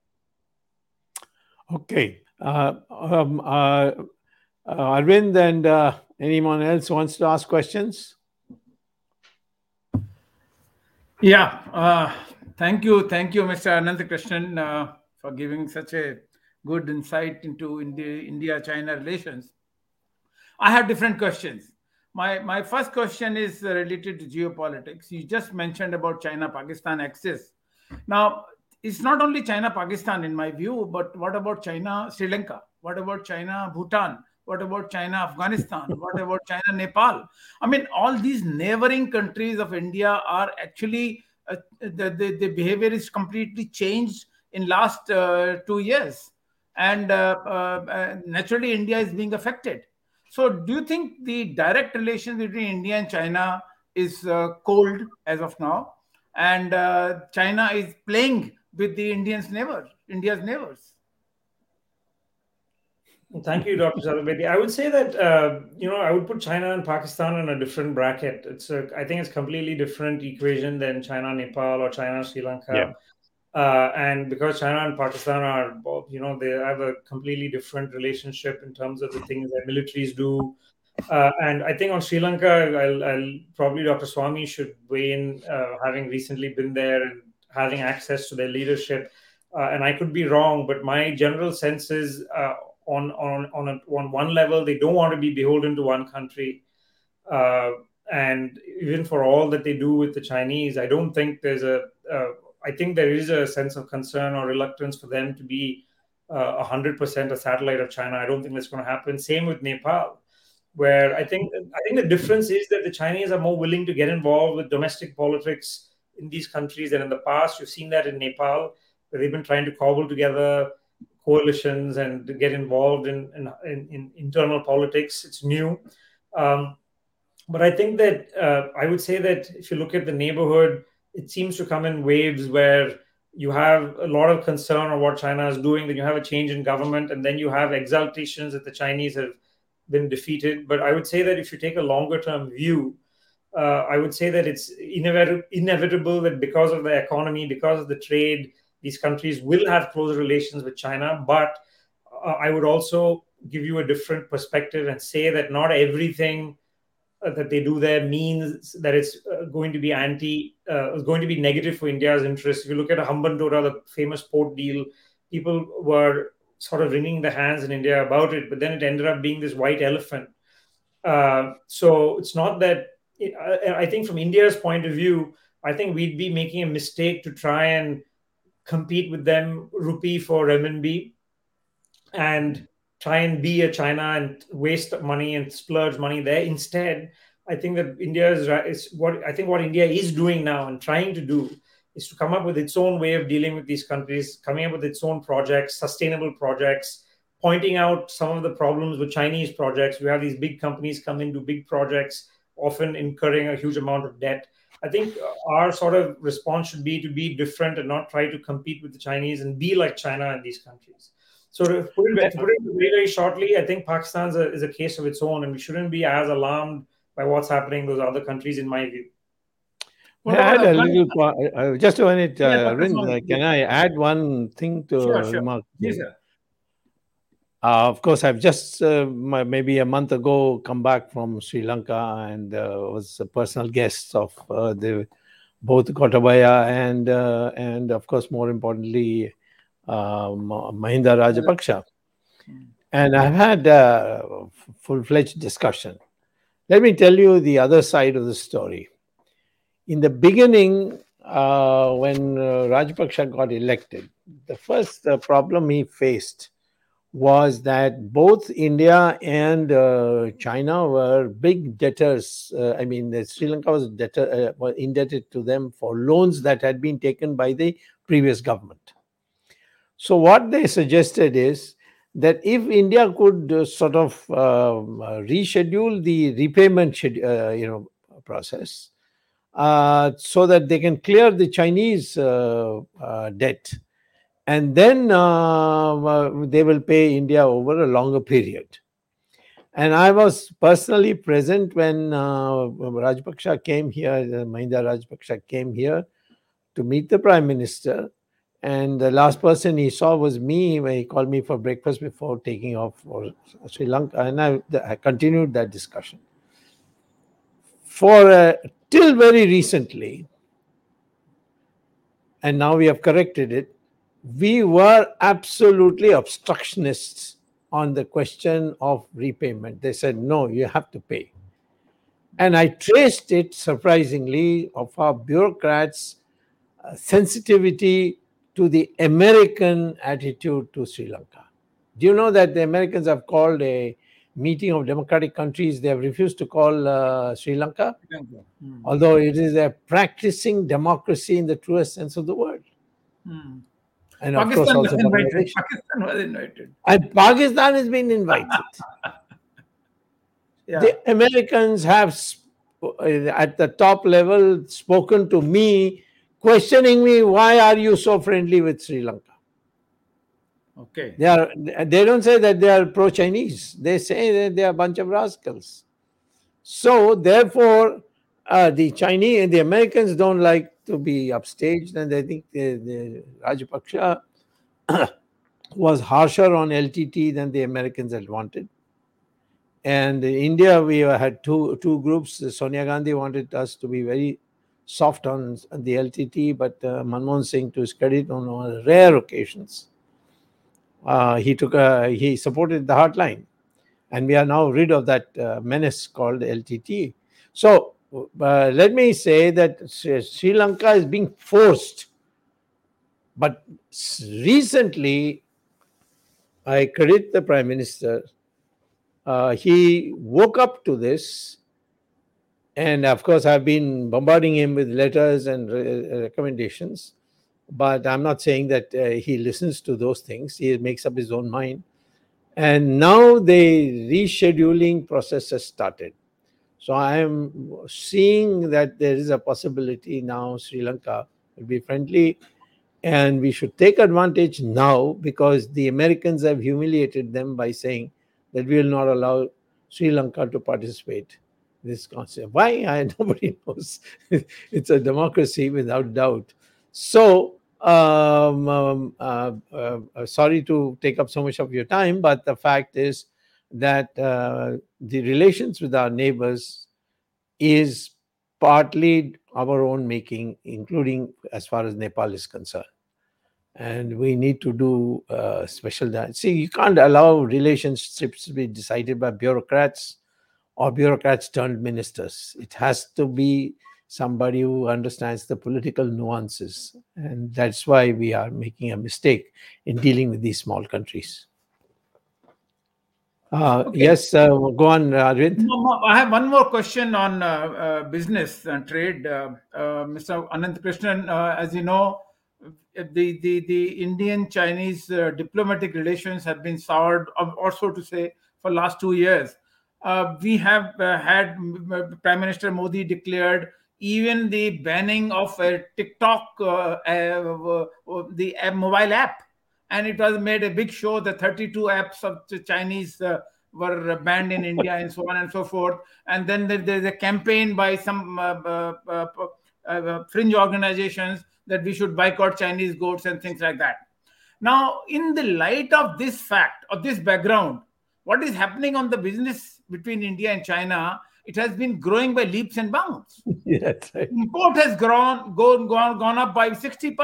Okay, uh, um, uh, uh, Arvind and anyone else wants to ask questions? Yeah, Thank you. Thank you, Mr. Ananthakrishnan, uh, for giving such a good insight into India China relations. I have different questions. My, my first question is related to geopolitics. You just mentioned about China Pakistan axis. Now, it's not only China Pakistan, in my view, but what about China Sri Lanka? What about China Bhutan? What about China Afghanistan? what about China Nepal? I mean, all these neighboring countries of India are actually uh, the, the, the behavior is completely changed in last uh, two years and uh, naturally india is being affected so do you think the direct relations between india and china is cold as of now and china is playing with the indians neighbor india's neighbors Thank you, Dr. Chaturvedi. I would say that uh, you know I would put China and Pakistan in a different bracket. It's a, I think it's completely different equation than China Nepal or China Sri Lanka. Yeah. Uh, and because China and Pakistan are you know, they have a completely different relationship in terms of the things that militaries do. Uh, and I think on Sri Lanka, I'll, I'll, probably Dr. Swamy should weigh in, uh, having recently been there and having access to their leadership. Uh, and I could be wrong, but my general sense is uh, on on on, a, on one level they don't want to be beholden to one country uh, and even for all that they do with the chinese i don't think there's a. Uh, I think there is a sense of concern or reluctance for them to be uh, 100% a satellite of china i don't think that's going to happen same with nepal where i think i think the difference is that the chinese are more willing to get involved with domestic politics in these countries than in the past you've seen that in nepal where they've been trying to cobble together coalitions and get involved in, in, in, in internal politics. It's new. Um, but I think that uh, I would say that if you look at the neighborhood, it seems to come in waves where you have a lot of concern on what China is doing, then you have a change in government, and then you have exaltations that the Chinese have been defeated. But I would say that if you take a longer term view, uh, I would say that it's inevit- inevitable that because of the economy, because of the trade, these countries will have closer relations with China. But uh, I would also give you a different perspective and say that not everything that they do there means that it's uh, going to be anti, uh, going to be negative for India's interests. If you look at Hambantota, the famous port deal, people were sort of wringing their hands in India about it, but then it ended up being this white elephant. Uh, so it's not that I think from India's point of view, I think we'd be making a mistake to try and compete with them rupee for renminbi and try and be a China and waste money and splurge money there. Instead, I think that India is, is what I think what India is doing now and trying to do is to come up with its own way of dealing with these countries, coming up with its own projects, sustainable projects, pointing out some of the problems with Chinese projects. We have these big companies come in, do big projects often incurring a huge amount of debt. I think our sort of response should be to be different and not try to compete with the Chinese and be like China in these countries. So to put it, to put it very, very shortly, I think Pakistan is a, is a case of its own, and we shouldn't be as alarmed by what's happening in those other countries, in my view. Well, I had a little uh, just a minute, uh, yeah, Rind, uh, can I add one thing to sure, sure. remark? Yes, sir. Uh, of course, I've just uh, maybe a month ago come back from Sri Lanka and uh, was a personal guest of uh, the both Gotabaya and uh, and of course more importantly Mahinda Rajapaksa, and I've had a full-fledged discussion. Let me tell you the other side of the story. In the beginning, uh, when Rajapaksa got elected, the first problem he faced was that both India and uh, China were big debtors. Uh, I mean, Sri Lanka was, debtor, uh, was indebted to them for loans that had been taken by the previous government. So, what they suggested is that if India could uh, sort of um, reschedule the repayment, uh, you know, process, uh, so that they can clear the Chinese debt and then uh, uh, they will pay India over a longer period. And I was personally present when uh, Rajapaksa came here, uh, Mahinda Rajapaksa came here to meet the Prime Minister. And the last person he saw was me when he called me for breakfast before taking off for Sri Lanka. And I, I continued that discussion. For uh, till very recently, and now we have corrected it, we were absolutely obstructionists on the question of repayment. They said, no, you have to pay. And I traced it surprisingly of our bureaucrats' uh, sensitivity to the American attitude to Sri Lanka. Do you know that the Americans have called a meeting of democratic countries, they have refused to call uh, Sri Lanka, mm. although it is a practicing democracy in the truest sense of the word. Mm. And Pakistan of course, also was invited. Pakistan was invited. And Pakistan has been invited. Yeah. The Americans have, sp- uh, at the top level, spoken to me, questioning me, why are you so friendly with Sri Lanka? Okay. They are. They don't say that they are pro-Chinese. They say that they are a bunch of rascals. So therefore, uh, the Chinese and the Americans don't like to be upstaged, and I think the, the Rajapaksa was harsher on LTT than the Americans had wanted. And in India, we had two two groups. Sonia Gandhi wanted us to be very soft on the LTT, but uh, Manmohan Singh, to his credit, on, rare occasions, uh, he took a, he supported the hardline, and we are now rid of that uh, menace called LTT. So uh, let me say that Sri Lanka is being forced. But recently, I credit the Prime Minister. Uh, he woke up to this. And of course, I've been bombarding him with letters and re- recommendations. But I'm not saying that uh, he listens to those things. He makes up his own mind. And now the rescheduling process has started. So I am seeing that there is a possibility now Sri Lanka will be friendly. And we should take advantage now because the Americans have humiliated them by saying that we will not allow Sri Lanka to participate this concept. Why? I, nobody knows. it's a democracy without doubt. So, um, um, uh, uh, uh, sorry to take up so much of your time, but the fact is that uh, the relations with our neighbors is partly our own making, including as far as Nepal is concerned. And we need to do uh, special that. See, you can't allow relationships to be decided by bureaucrats or bureaucrats turned ministers. It has to be somebody who understands the political nuances. And that's why we are making a mistake in dealing with these small countries. Uh, Okay. Yes, uh, go on, Arvind. I have one more question on uh, uh, business and trade. Uh, uh, Mr. Ananth Krishnan, uh, as you know, the, the, the Indian Chinese uh, diplomatic relations have been soured, or so to say, for last two years. Uh, we have uh, had Prime Minister Modi declared even the banning of uh, TikTok, the mobile app, and it was made a big show. The 32 apps of Chinese were banned in India and so on and so forth. And then there's a campaign by some uh, uh, uh, fringe organizations that we should boycott Chinese goods and things like that. Now, in the light of this fact or this background, what is happening on the business between India and China? It has been growing by leaps and bounds Yeah, that's right. import has grown gone, gone, gone up by 60%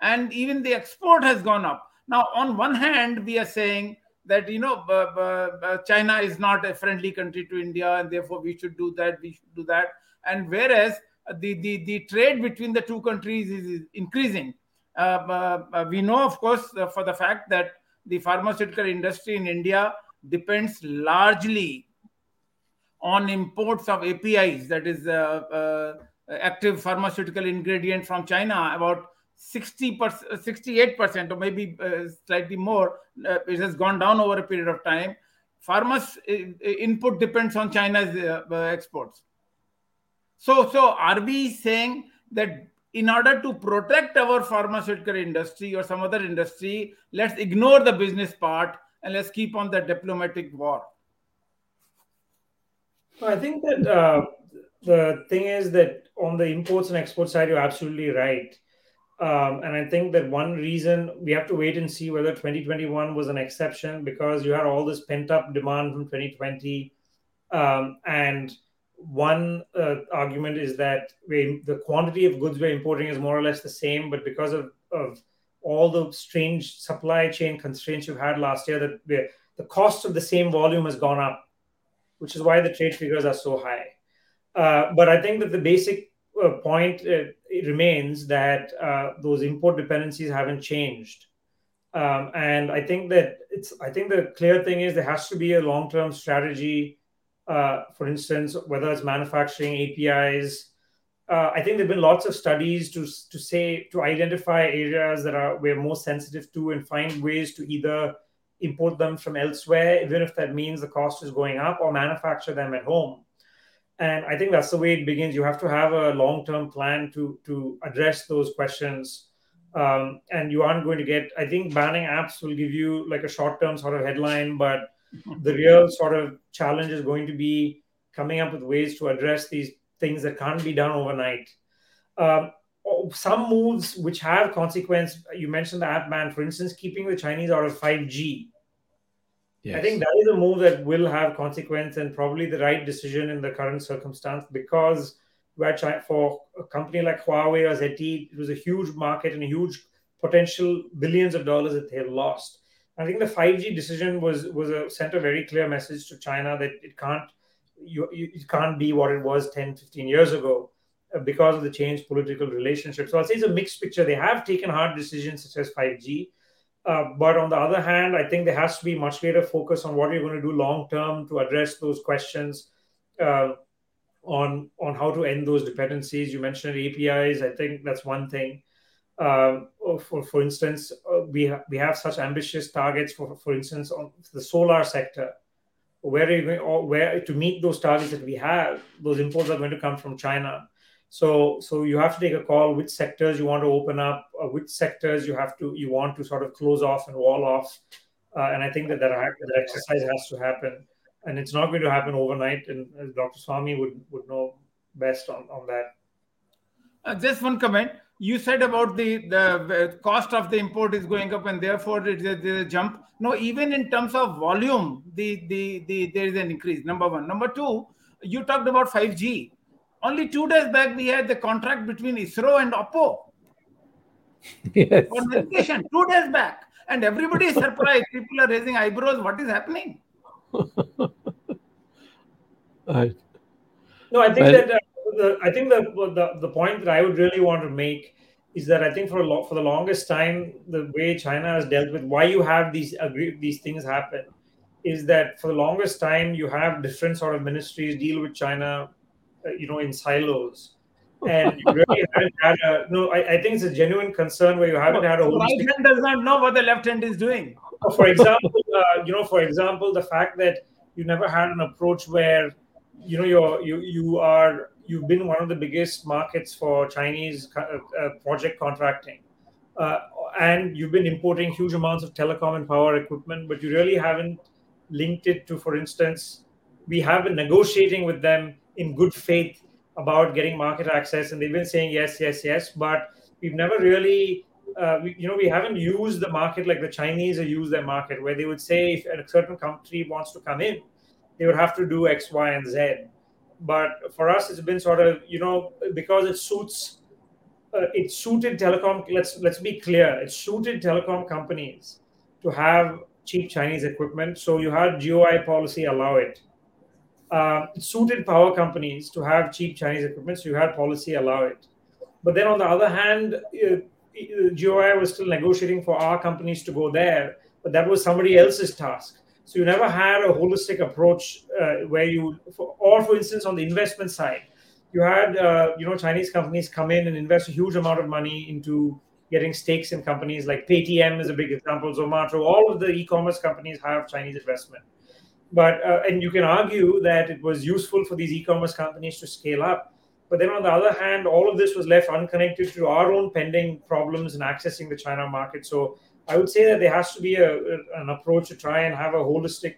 and even the export has gone up now on one hand we are saying that you know china is not a friendly country to india and therefore we should do that we should do that and whereas the, the, the trade between the two countries is, is increasing uh, uh, we know of course uh, for the fact that the pharmaceutical industry in india depends largely on imports of APIs, that is uh, uh, active pharmaceutical ingredient from China, about 60 68% or maybe uh, slightly more, uh, it has gone down over a period of time. Pharma's uh, input depends on China's uh, uh, exports. So, so are we saying that in order to protect our pharmaceutical industry or some other industry, let's ignore the business part and let's keep on the diplomatic war? Well, I think that uh, the thing is that on the imports and export side, you're absolutely right. Um, and I think that one reason we have to wait and see whether 2021 was an exception because you had all this pent up demand from 2020. Um, and one uh, argument is that we, the quantity of goods we're importing is more or less the same, but because of, of all the strange supply chain constraints you've had last year, that the, cost of the same volume has gone up which is why the trade figures are so high. Uh, but I think that the basic uh, point uh, remains that uh, those import dependencies haven't changed. Um, and I think that it's. I think the clear thing is there has to be a long-term strategy. Uh, for instance, whether it's manufacturing APIs, uh, I think there've been lots of studies to to say to identify areas that are we're more sensitive to and find ways to either import them from elsewhere, even if that means the cost is going up, or manufacture them at home. And I think that's the way it begins. You have to have a long-term plan to to address those questions. Um, and you aren't going to get. I think banning apps will give you like a short-term sort of headline, but the real sort of challenge is going to be coming up with ways to address these things that can't be done overnight. Um, some moves which have consequence. You mentioned the app ban, for instance, keeping the Chinese out of 5G. I think that is a move that will have consequence and probably the right decision in the current circumstance because for a company like Huawei or ZTE, it was a huge market and a huge potential billions of dollars that they have lost. I think the 5G decision was was a sent a very clear message to China that it can't you, it can't be what it was 10, 15 years ago uh, because of the changed political relationship. So I'll say it's a mixed picture. They have taken hard decisions such as 5G. Uh, but on the other hand, I think there has to be much greater focus on what you're going to do long term to address those questions uh, on on how to end those dependencies. You mentioned APIs. I think that's one thing. Uh, for for instance, uh, we ha- we have such ambitious targets for for instance on the solar sector. Where are you going, or where to meet those targets that we have? Those imports are going to come from China. So, so you have to take a call which sectors you want to open up, or which sectors you have to you want to sort of close off and wall off. Uh, and I think that that, that exercise has to happen, and it's not going to happen overnight. And Dr. Swamy would would know best on on that. Uh, just one comment. You said about the the cost of the import is going up, and therefore it is a, a jump. No, even in terms of volume, the, the the there is an increase. Number one. Number two, you talked about five G. Only two days back, we had the contract between ISRO and Oppo. Yes. For navigation, two days back, and everybody is surprised. People are raising eyebrows. What is happening? Right. No, I think Well- that uh, the, I think that the, the point that I would really want to make is that I think for a lo- for the longest time, the way China has dealt with why you have these agree- these things happen is that for the longest time you have different sort of ministries deal with China, uh, you know, in silos, and you really haven't had a no. I, I think it's a genuine concern where you haven't had a right hand does not know what the left hand is doing. for example, uh, you know, for example, the fact that you never had an approach where, you know, you're you you are you've been one of the biggest markets for Chinese uh, uh, project contracting, uh, and you've been importing huge amounts of telecom and power equipment, but you really haven't linked it to, for instance, we have been negotiating with them in good faith about getting market access, and they've been saying yes, yes, yes, but we've never really uh, we, you know, we haven't used the market like the Chinese used their market, where they would say if a certain country wants to come in, they would have to do X, Y, and Z. But for us, it's been sort of, you know, because it suits, uh, it suited telecom. Let's let's be clear, it suited telecom companies to have cheap Chinese equipment. So you had GOI policy allow it. Uh, it suited power companies to have cheap Chinese equipment. So you had policy allow it. But then on the other hand, uh, GOI was still negotiating for our companies to go there, but that was somebody else's task. So you never had a holistic approach uh, where you, for, or for instance, on the investment side, you had uh, you know Chinese companies come in and invest a huge amount of money into getting stakes in companies like Paytm is a big example, Zomato. All of the e-commerce companies have Chinese investment, but uh, and you can argue that it was useful for these e-commerce companies to scale up. But then on the other hand, all of this was left unconnected to our own pending problems in accessing the China market. So I would say that there has to be a, an approach to try and have a holistic,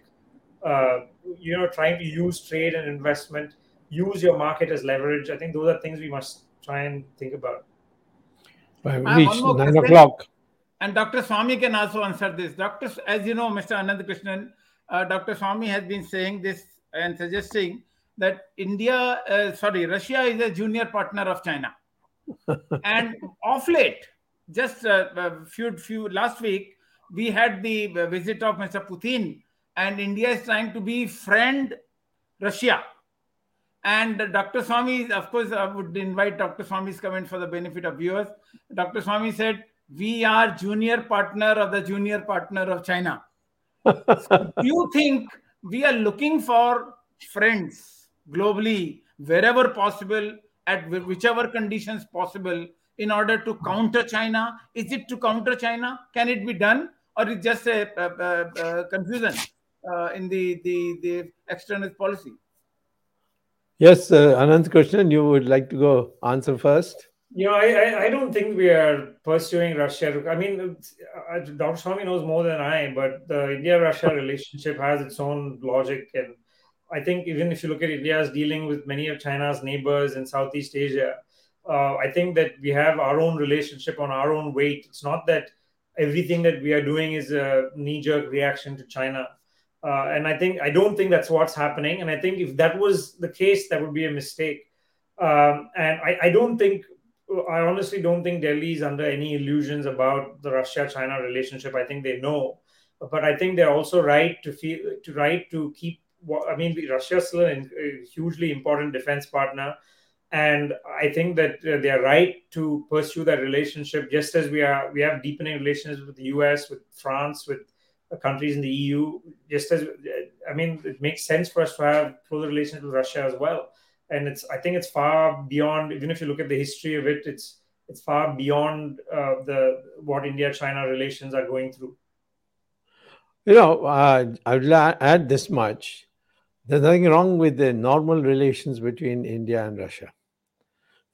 uh, you know, trying to use trade and investment, use your market as leverage. I think those are things we must try and think about. We've have one reached nine question. o'clock. And Dr. Swamy can also answer this. Dr. As you know, Mr. Ananth Krishnan, uh, Dr. Swamy has been saying this and suggesting that India, uh, sorry, Russia is a junior partner of China. and of late, just uh, a few, few last week, we had the uh, visit of Mr. Putin, and India is trying to be friend Russia. And Dr. Swamy, of course, I would invite Dr. Swamy's comment for the benefit of viewers. Dr. Swamy said, We are junior partner of the junior partner of China. Do you think we are looking for friends globally, wherever possible, at whichever conditions possible, in order to counter China? Is it to counter China? Can it be done? Or is just a, a, a- a confusion uh, in the, the, the external policy? Yes, uh, Ananth Krishnan, you would like to go answer first? You know, I, I, I don't think we are pursuing Russia. I mean, uh, Dr. Swamy knows more than I, but the India-Russia relationship has its own logic, and I think even if you look at India's dealing with many of China's neighbors in Southeast Asia, uh, I think that we have our own relationship on our own weight. It's not that everything that we are doing is a knee-jerk reaction to China. Uh, and I think I don't think that's what's happening. And I think if that was the case, that would be a mistake. Um, and I, I don't think I honestly don't think Delhi is under any illusions about the Russia-China relationship. I think they know, but I think they're also right to feel to right to keep. I mean, Russia is still a hugely important defense partner, and I think that uh, they are right to pursue that relationship. Just as we are, we have deepening relations with the U.S., with France, with uh, countries in the EU. Just as I mean, it makes sense for us to have closer relations with Russia as well and it's i think it's far beyond even if you look at the history of it it's it's far beyond uh, the what india china relations are going through You know, uh, I would add this much. There's nothing wrong with the normal relations between India and Russia.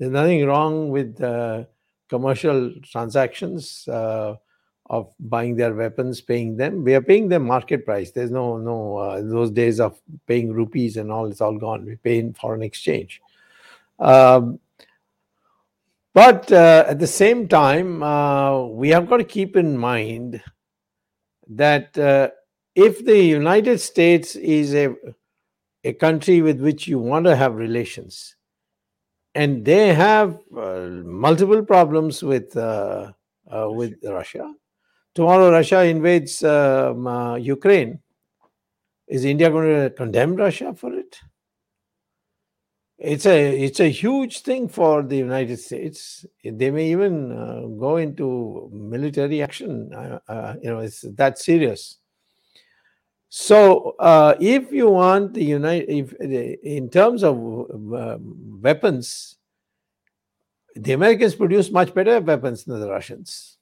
There's nothing wrong with uh, commercial transactions uh, of buying their weapons, paying them. We are paying them market price. There's no no uh, those days of paying rupees and all. It's all gone. We pay in foreign exchange. Um, but uh, at the same time, uh, we have got to keep in mind that uh, if the United States is a, a country with which you want to have relations, and they have uh, multiple problems with uh, uh, with Russia. Tomorrow, Russia invades um, uh, Ukraine. Is India going to condemn Russia for it? It's a it's a huge thing for the United States. They may even uh, go into military action. Uh, uh, you know, it's that serious. So, uh, if you want the United, if in terms of um, weapons, the Americans produce much better weapons than the Russians.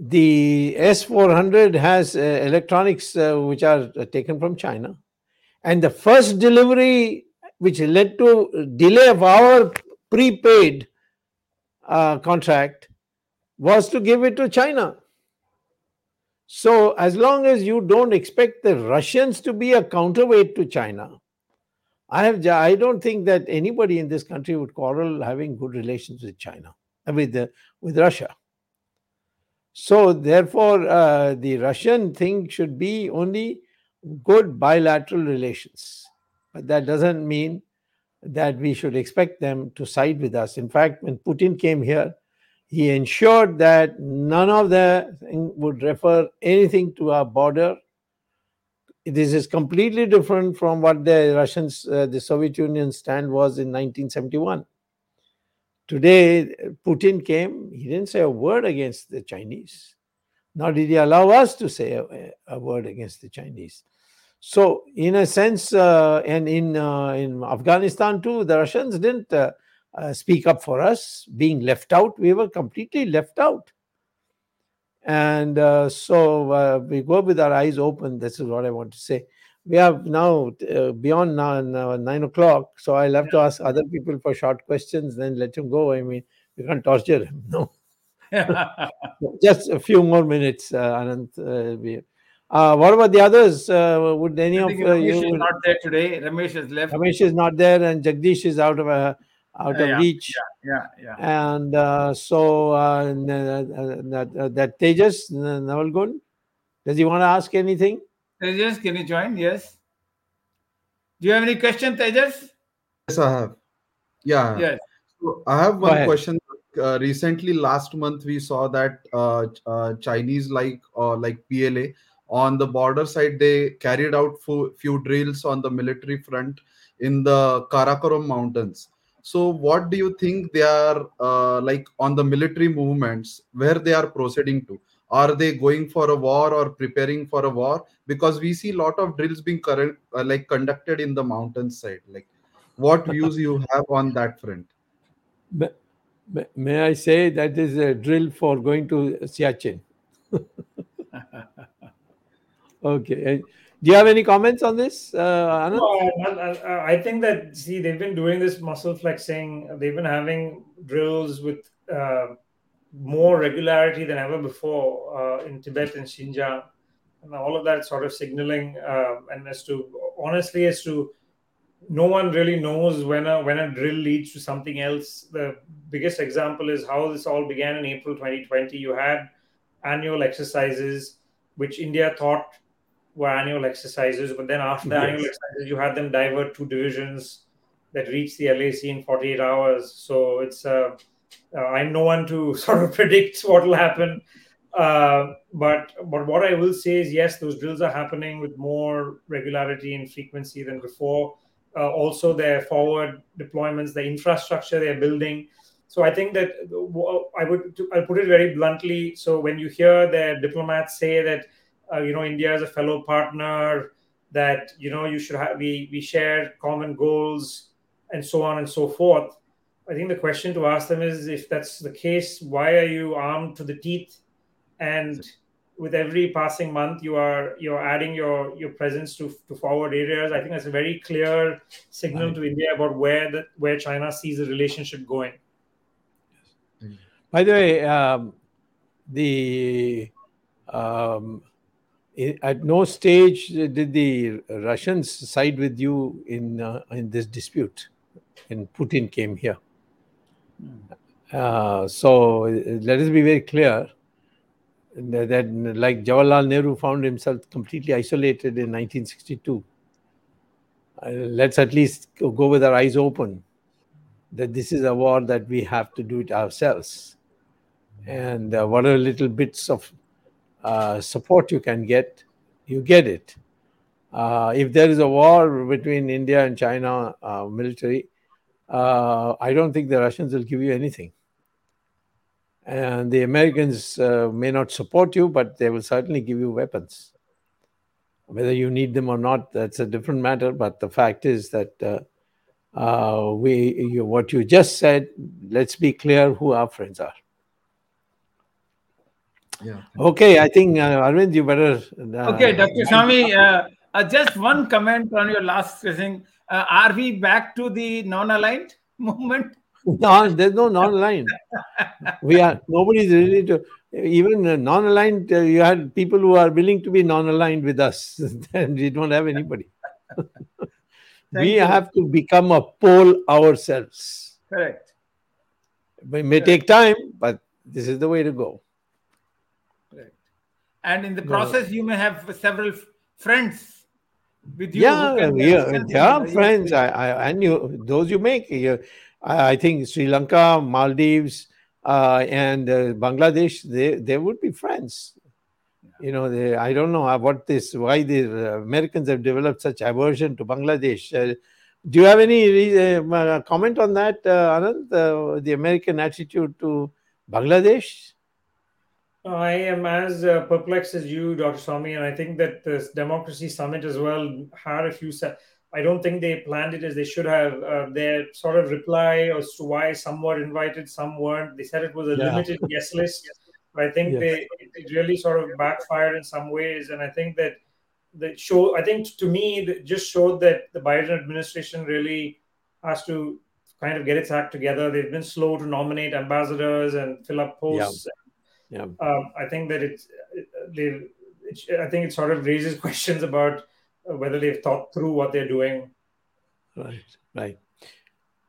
The S 400 has uh, electronics uh, which are uh, taken from China. And the first delivery, which led to delay of our prepaid uh, contract, was to give it to China. So, as long as you don't expect the Russians to be a counterweight to China, I have I don't think that anybody in this country would quarrel having good relations with China with the, with Russia. So therefore, uh, the Russian thing should be only good bilateral relations, but that doesn't mean that we should expect them to side with us. In fact, when Putin came here, he ensured that none of them would refer anything to our border this is completely different from what the Russians, uh, the Soviet Union stand was in 1971. Today, Putin came, he didn't say a word against the Chinese, nor did he allow us to say a, a word against the Chinese. So, in a sense, uh, and in uh, in Afghanistan too, the Russians didn't uh, uh, speak up for us, being left out. We were completely left out. And uh, so uh, we go with our eyes open. This is what I want to say. We have now uh, beyond now, now, nine o'clock, so I'll have to ask other people for short questions, then let him go. I mean, we can't torture him. No, just a few more minutes, uh, Ananth. Uh, we, uh, what about the others? Uh, would any of uh, Ramesh you? is not there today. Ramesh has left. Ramesh is not there, and Jagdish is out of uh, out Uh, of yeah, reach. Yeah, yeah. yeah. And uh, so uh, uh, that, uh, that Tejas N- Navalgund, does he want to ask anything? Tejas, can you join? Yes. Do you have any question, Tejas? Yes, I have. Yeah. Yes. So I have one question. Uh, recently, last month, we saw that uh, uh, Chinese, like uh, like PLA, on the border side, they carried out few, few drills on the military front in the Karakoram Mountains. So, what do you think they are uh, like on the military movements? Where they are proceeding to? Are they going for a war or preparing for a war? Because we see a lot of drills being current, uh, like conducted in the mountain side. Like, what views you have on that front? May, I say that is a drill for going to Siachen? okay. Do you have any comments on this, uh, I- I think that see they've been doing this muscle flexing. They've been having drills with uh, more regularity than ever before uh, in Tibet and Xinjiang, and all of that sort of signaling. Uh, and as to honestly, as to no one really knows when a when a drill leads to something else. The biggest example is how this all began in April 2020. You had annual exercises, which India thought were annual exercises, but then after the Yes. annual exercises, you had them divert two divisions that reached the LAC in 48 hours. So it's uh, uh, I'm no one to sort of predict what will happen. Uh, but but what I will say is yes, those drills are happening with more regularity and frequency than before. Uh, also, their forward deployments, the infrastructure they're building. So I think that uh, I would I'll put it very bluntly. So when you hear their diplomats say that uh, you know India is a fellow partner, that you know you should have we we share common goals and so on and so forth. I think the question to ask them is if that's the case, why are you armed to the teeth? And with every passing month you are you're adding your your presence to, to forward areas. I think that's a very clear signal to india about where the where china sees the relationship going. By the way, um, the um, at no stage did the Russians side with you in uh, in this dispute. When Putin came here, uh, so let us be very clear that, that like Jawaharlal Nehru found himself completely isolated in 1962. Uh, let's at least go with our eyes open that this is a war that we have to do it ourselves and uh, are little bits of uh, support you can get, you get it. Uh, if there is a war between India and China uh, military, uh, I don't think the Russians will give you anything. And the Americans uh, may not support you, but they will certainly give you weapons. Whether you need them or not, that's a different matter. But the fact is that uh, we, you, what you just said, let's be clear who our friends are. Yeah. Okay, I think uh, Arvind, you better. Uh, Okay, Dr. Swamy, uh, uh, just one comment on your last thing. Uh, are we back to the non-aligned movement? No, there's no non-aligned. we are nobody's really to even uh, non-aligned. Uh, you had people who are willing to be non-aligned with us, and we don't have anybody. we you. have to become a pole ourselves. Correct. It may take time, but this is the way to go. And in the process, you may have several friends with you. yeah, yeah, they are friends. I, I, and you, those you make. You, I, think Sri Lanka, Maldives, uh, and uh, Bangladesh, they, they would be friends. You know, they, I don't know what this, why the uh, Americans have developed such aversion to Bangladesh. Uh, do you have any re- uh, uh, comment on that, uh, Ananth? Uh, the American attitude to Bangladesh? I am as uh, perplexed as you, Dr. Swamy, and I think that this democracy summit as well had a few. Se- I don't think they planned it as they should have. Uh, their sort of reply as to why some were invited, some weren't. They said it was a Yeah. limited guest list, but I think Yes. they it really sort of backfired in some ways. And I think that the show, I think to me, it just showed that the Biden administration really has to kind of get its act together. They've been slow to nominate ambassadors and fill up posts Yeah. Um, I think that it's they. It, I think it sort of raises questions about uh, whether they've thought through what they're doing. Right, right.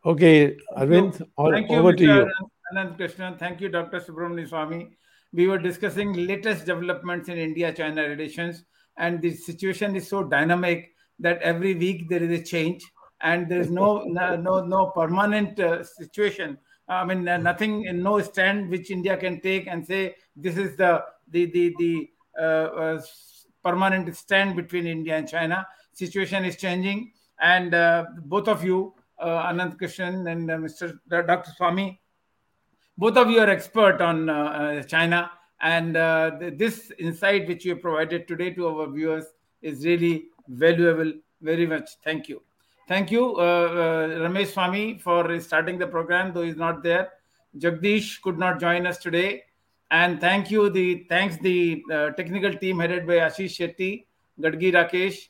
Okay, Arvind, all, Thank you, over to Mr. you. Ananth Krishnan. Thank you, Dr. Subramanian Swamy. We were discussing latest developments in India-China relations, and the situation is so dynamic that every week there is a change, and there is no no no, no permanent uh, situation. I mean, uh, nothing, no stand which India can take and say this is the the the the uh, uh, permanent stand between India and China. Situation is changing, and uh, both of you, uh, Ananth Krishnan and uh, Mr. Dr. Swamy, both of you are expert on uh, uh, China, and uh, th- this insight which you provided today to our viewers is really valuable. Very much. Thank you. Thank you, uh, uh, Ramesh Swami, for starting the program, though he's not there. Jagdish could not join us today, and thank you. The thanks the uh, technical team headed by Ashish Shetty, Gadgi Rakesh,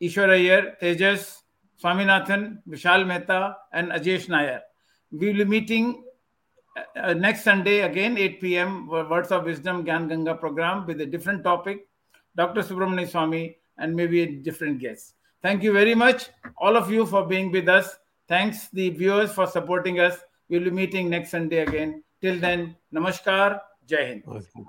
Ishwar Iyer, Tejas, Swaminathan, Vishal Mehta, and Ajesh Nair. We will be meeting uh, next Sunday again, 8 p.m. Words of Wisdom Gyan Ganga program with a different topic, Dr. Subramanian Swamy, and maybe a different guest. Thank you very much, all of you, for being with us. Thanks, the viewers, for supporting us. We'll be meeting next Sunday again. Till then, Namaskar, Jai Hind. Okay.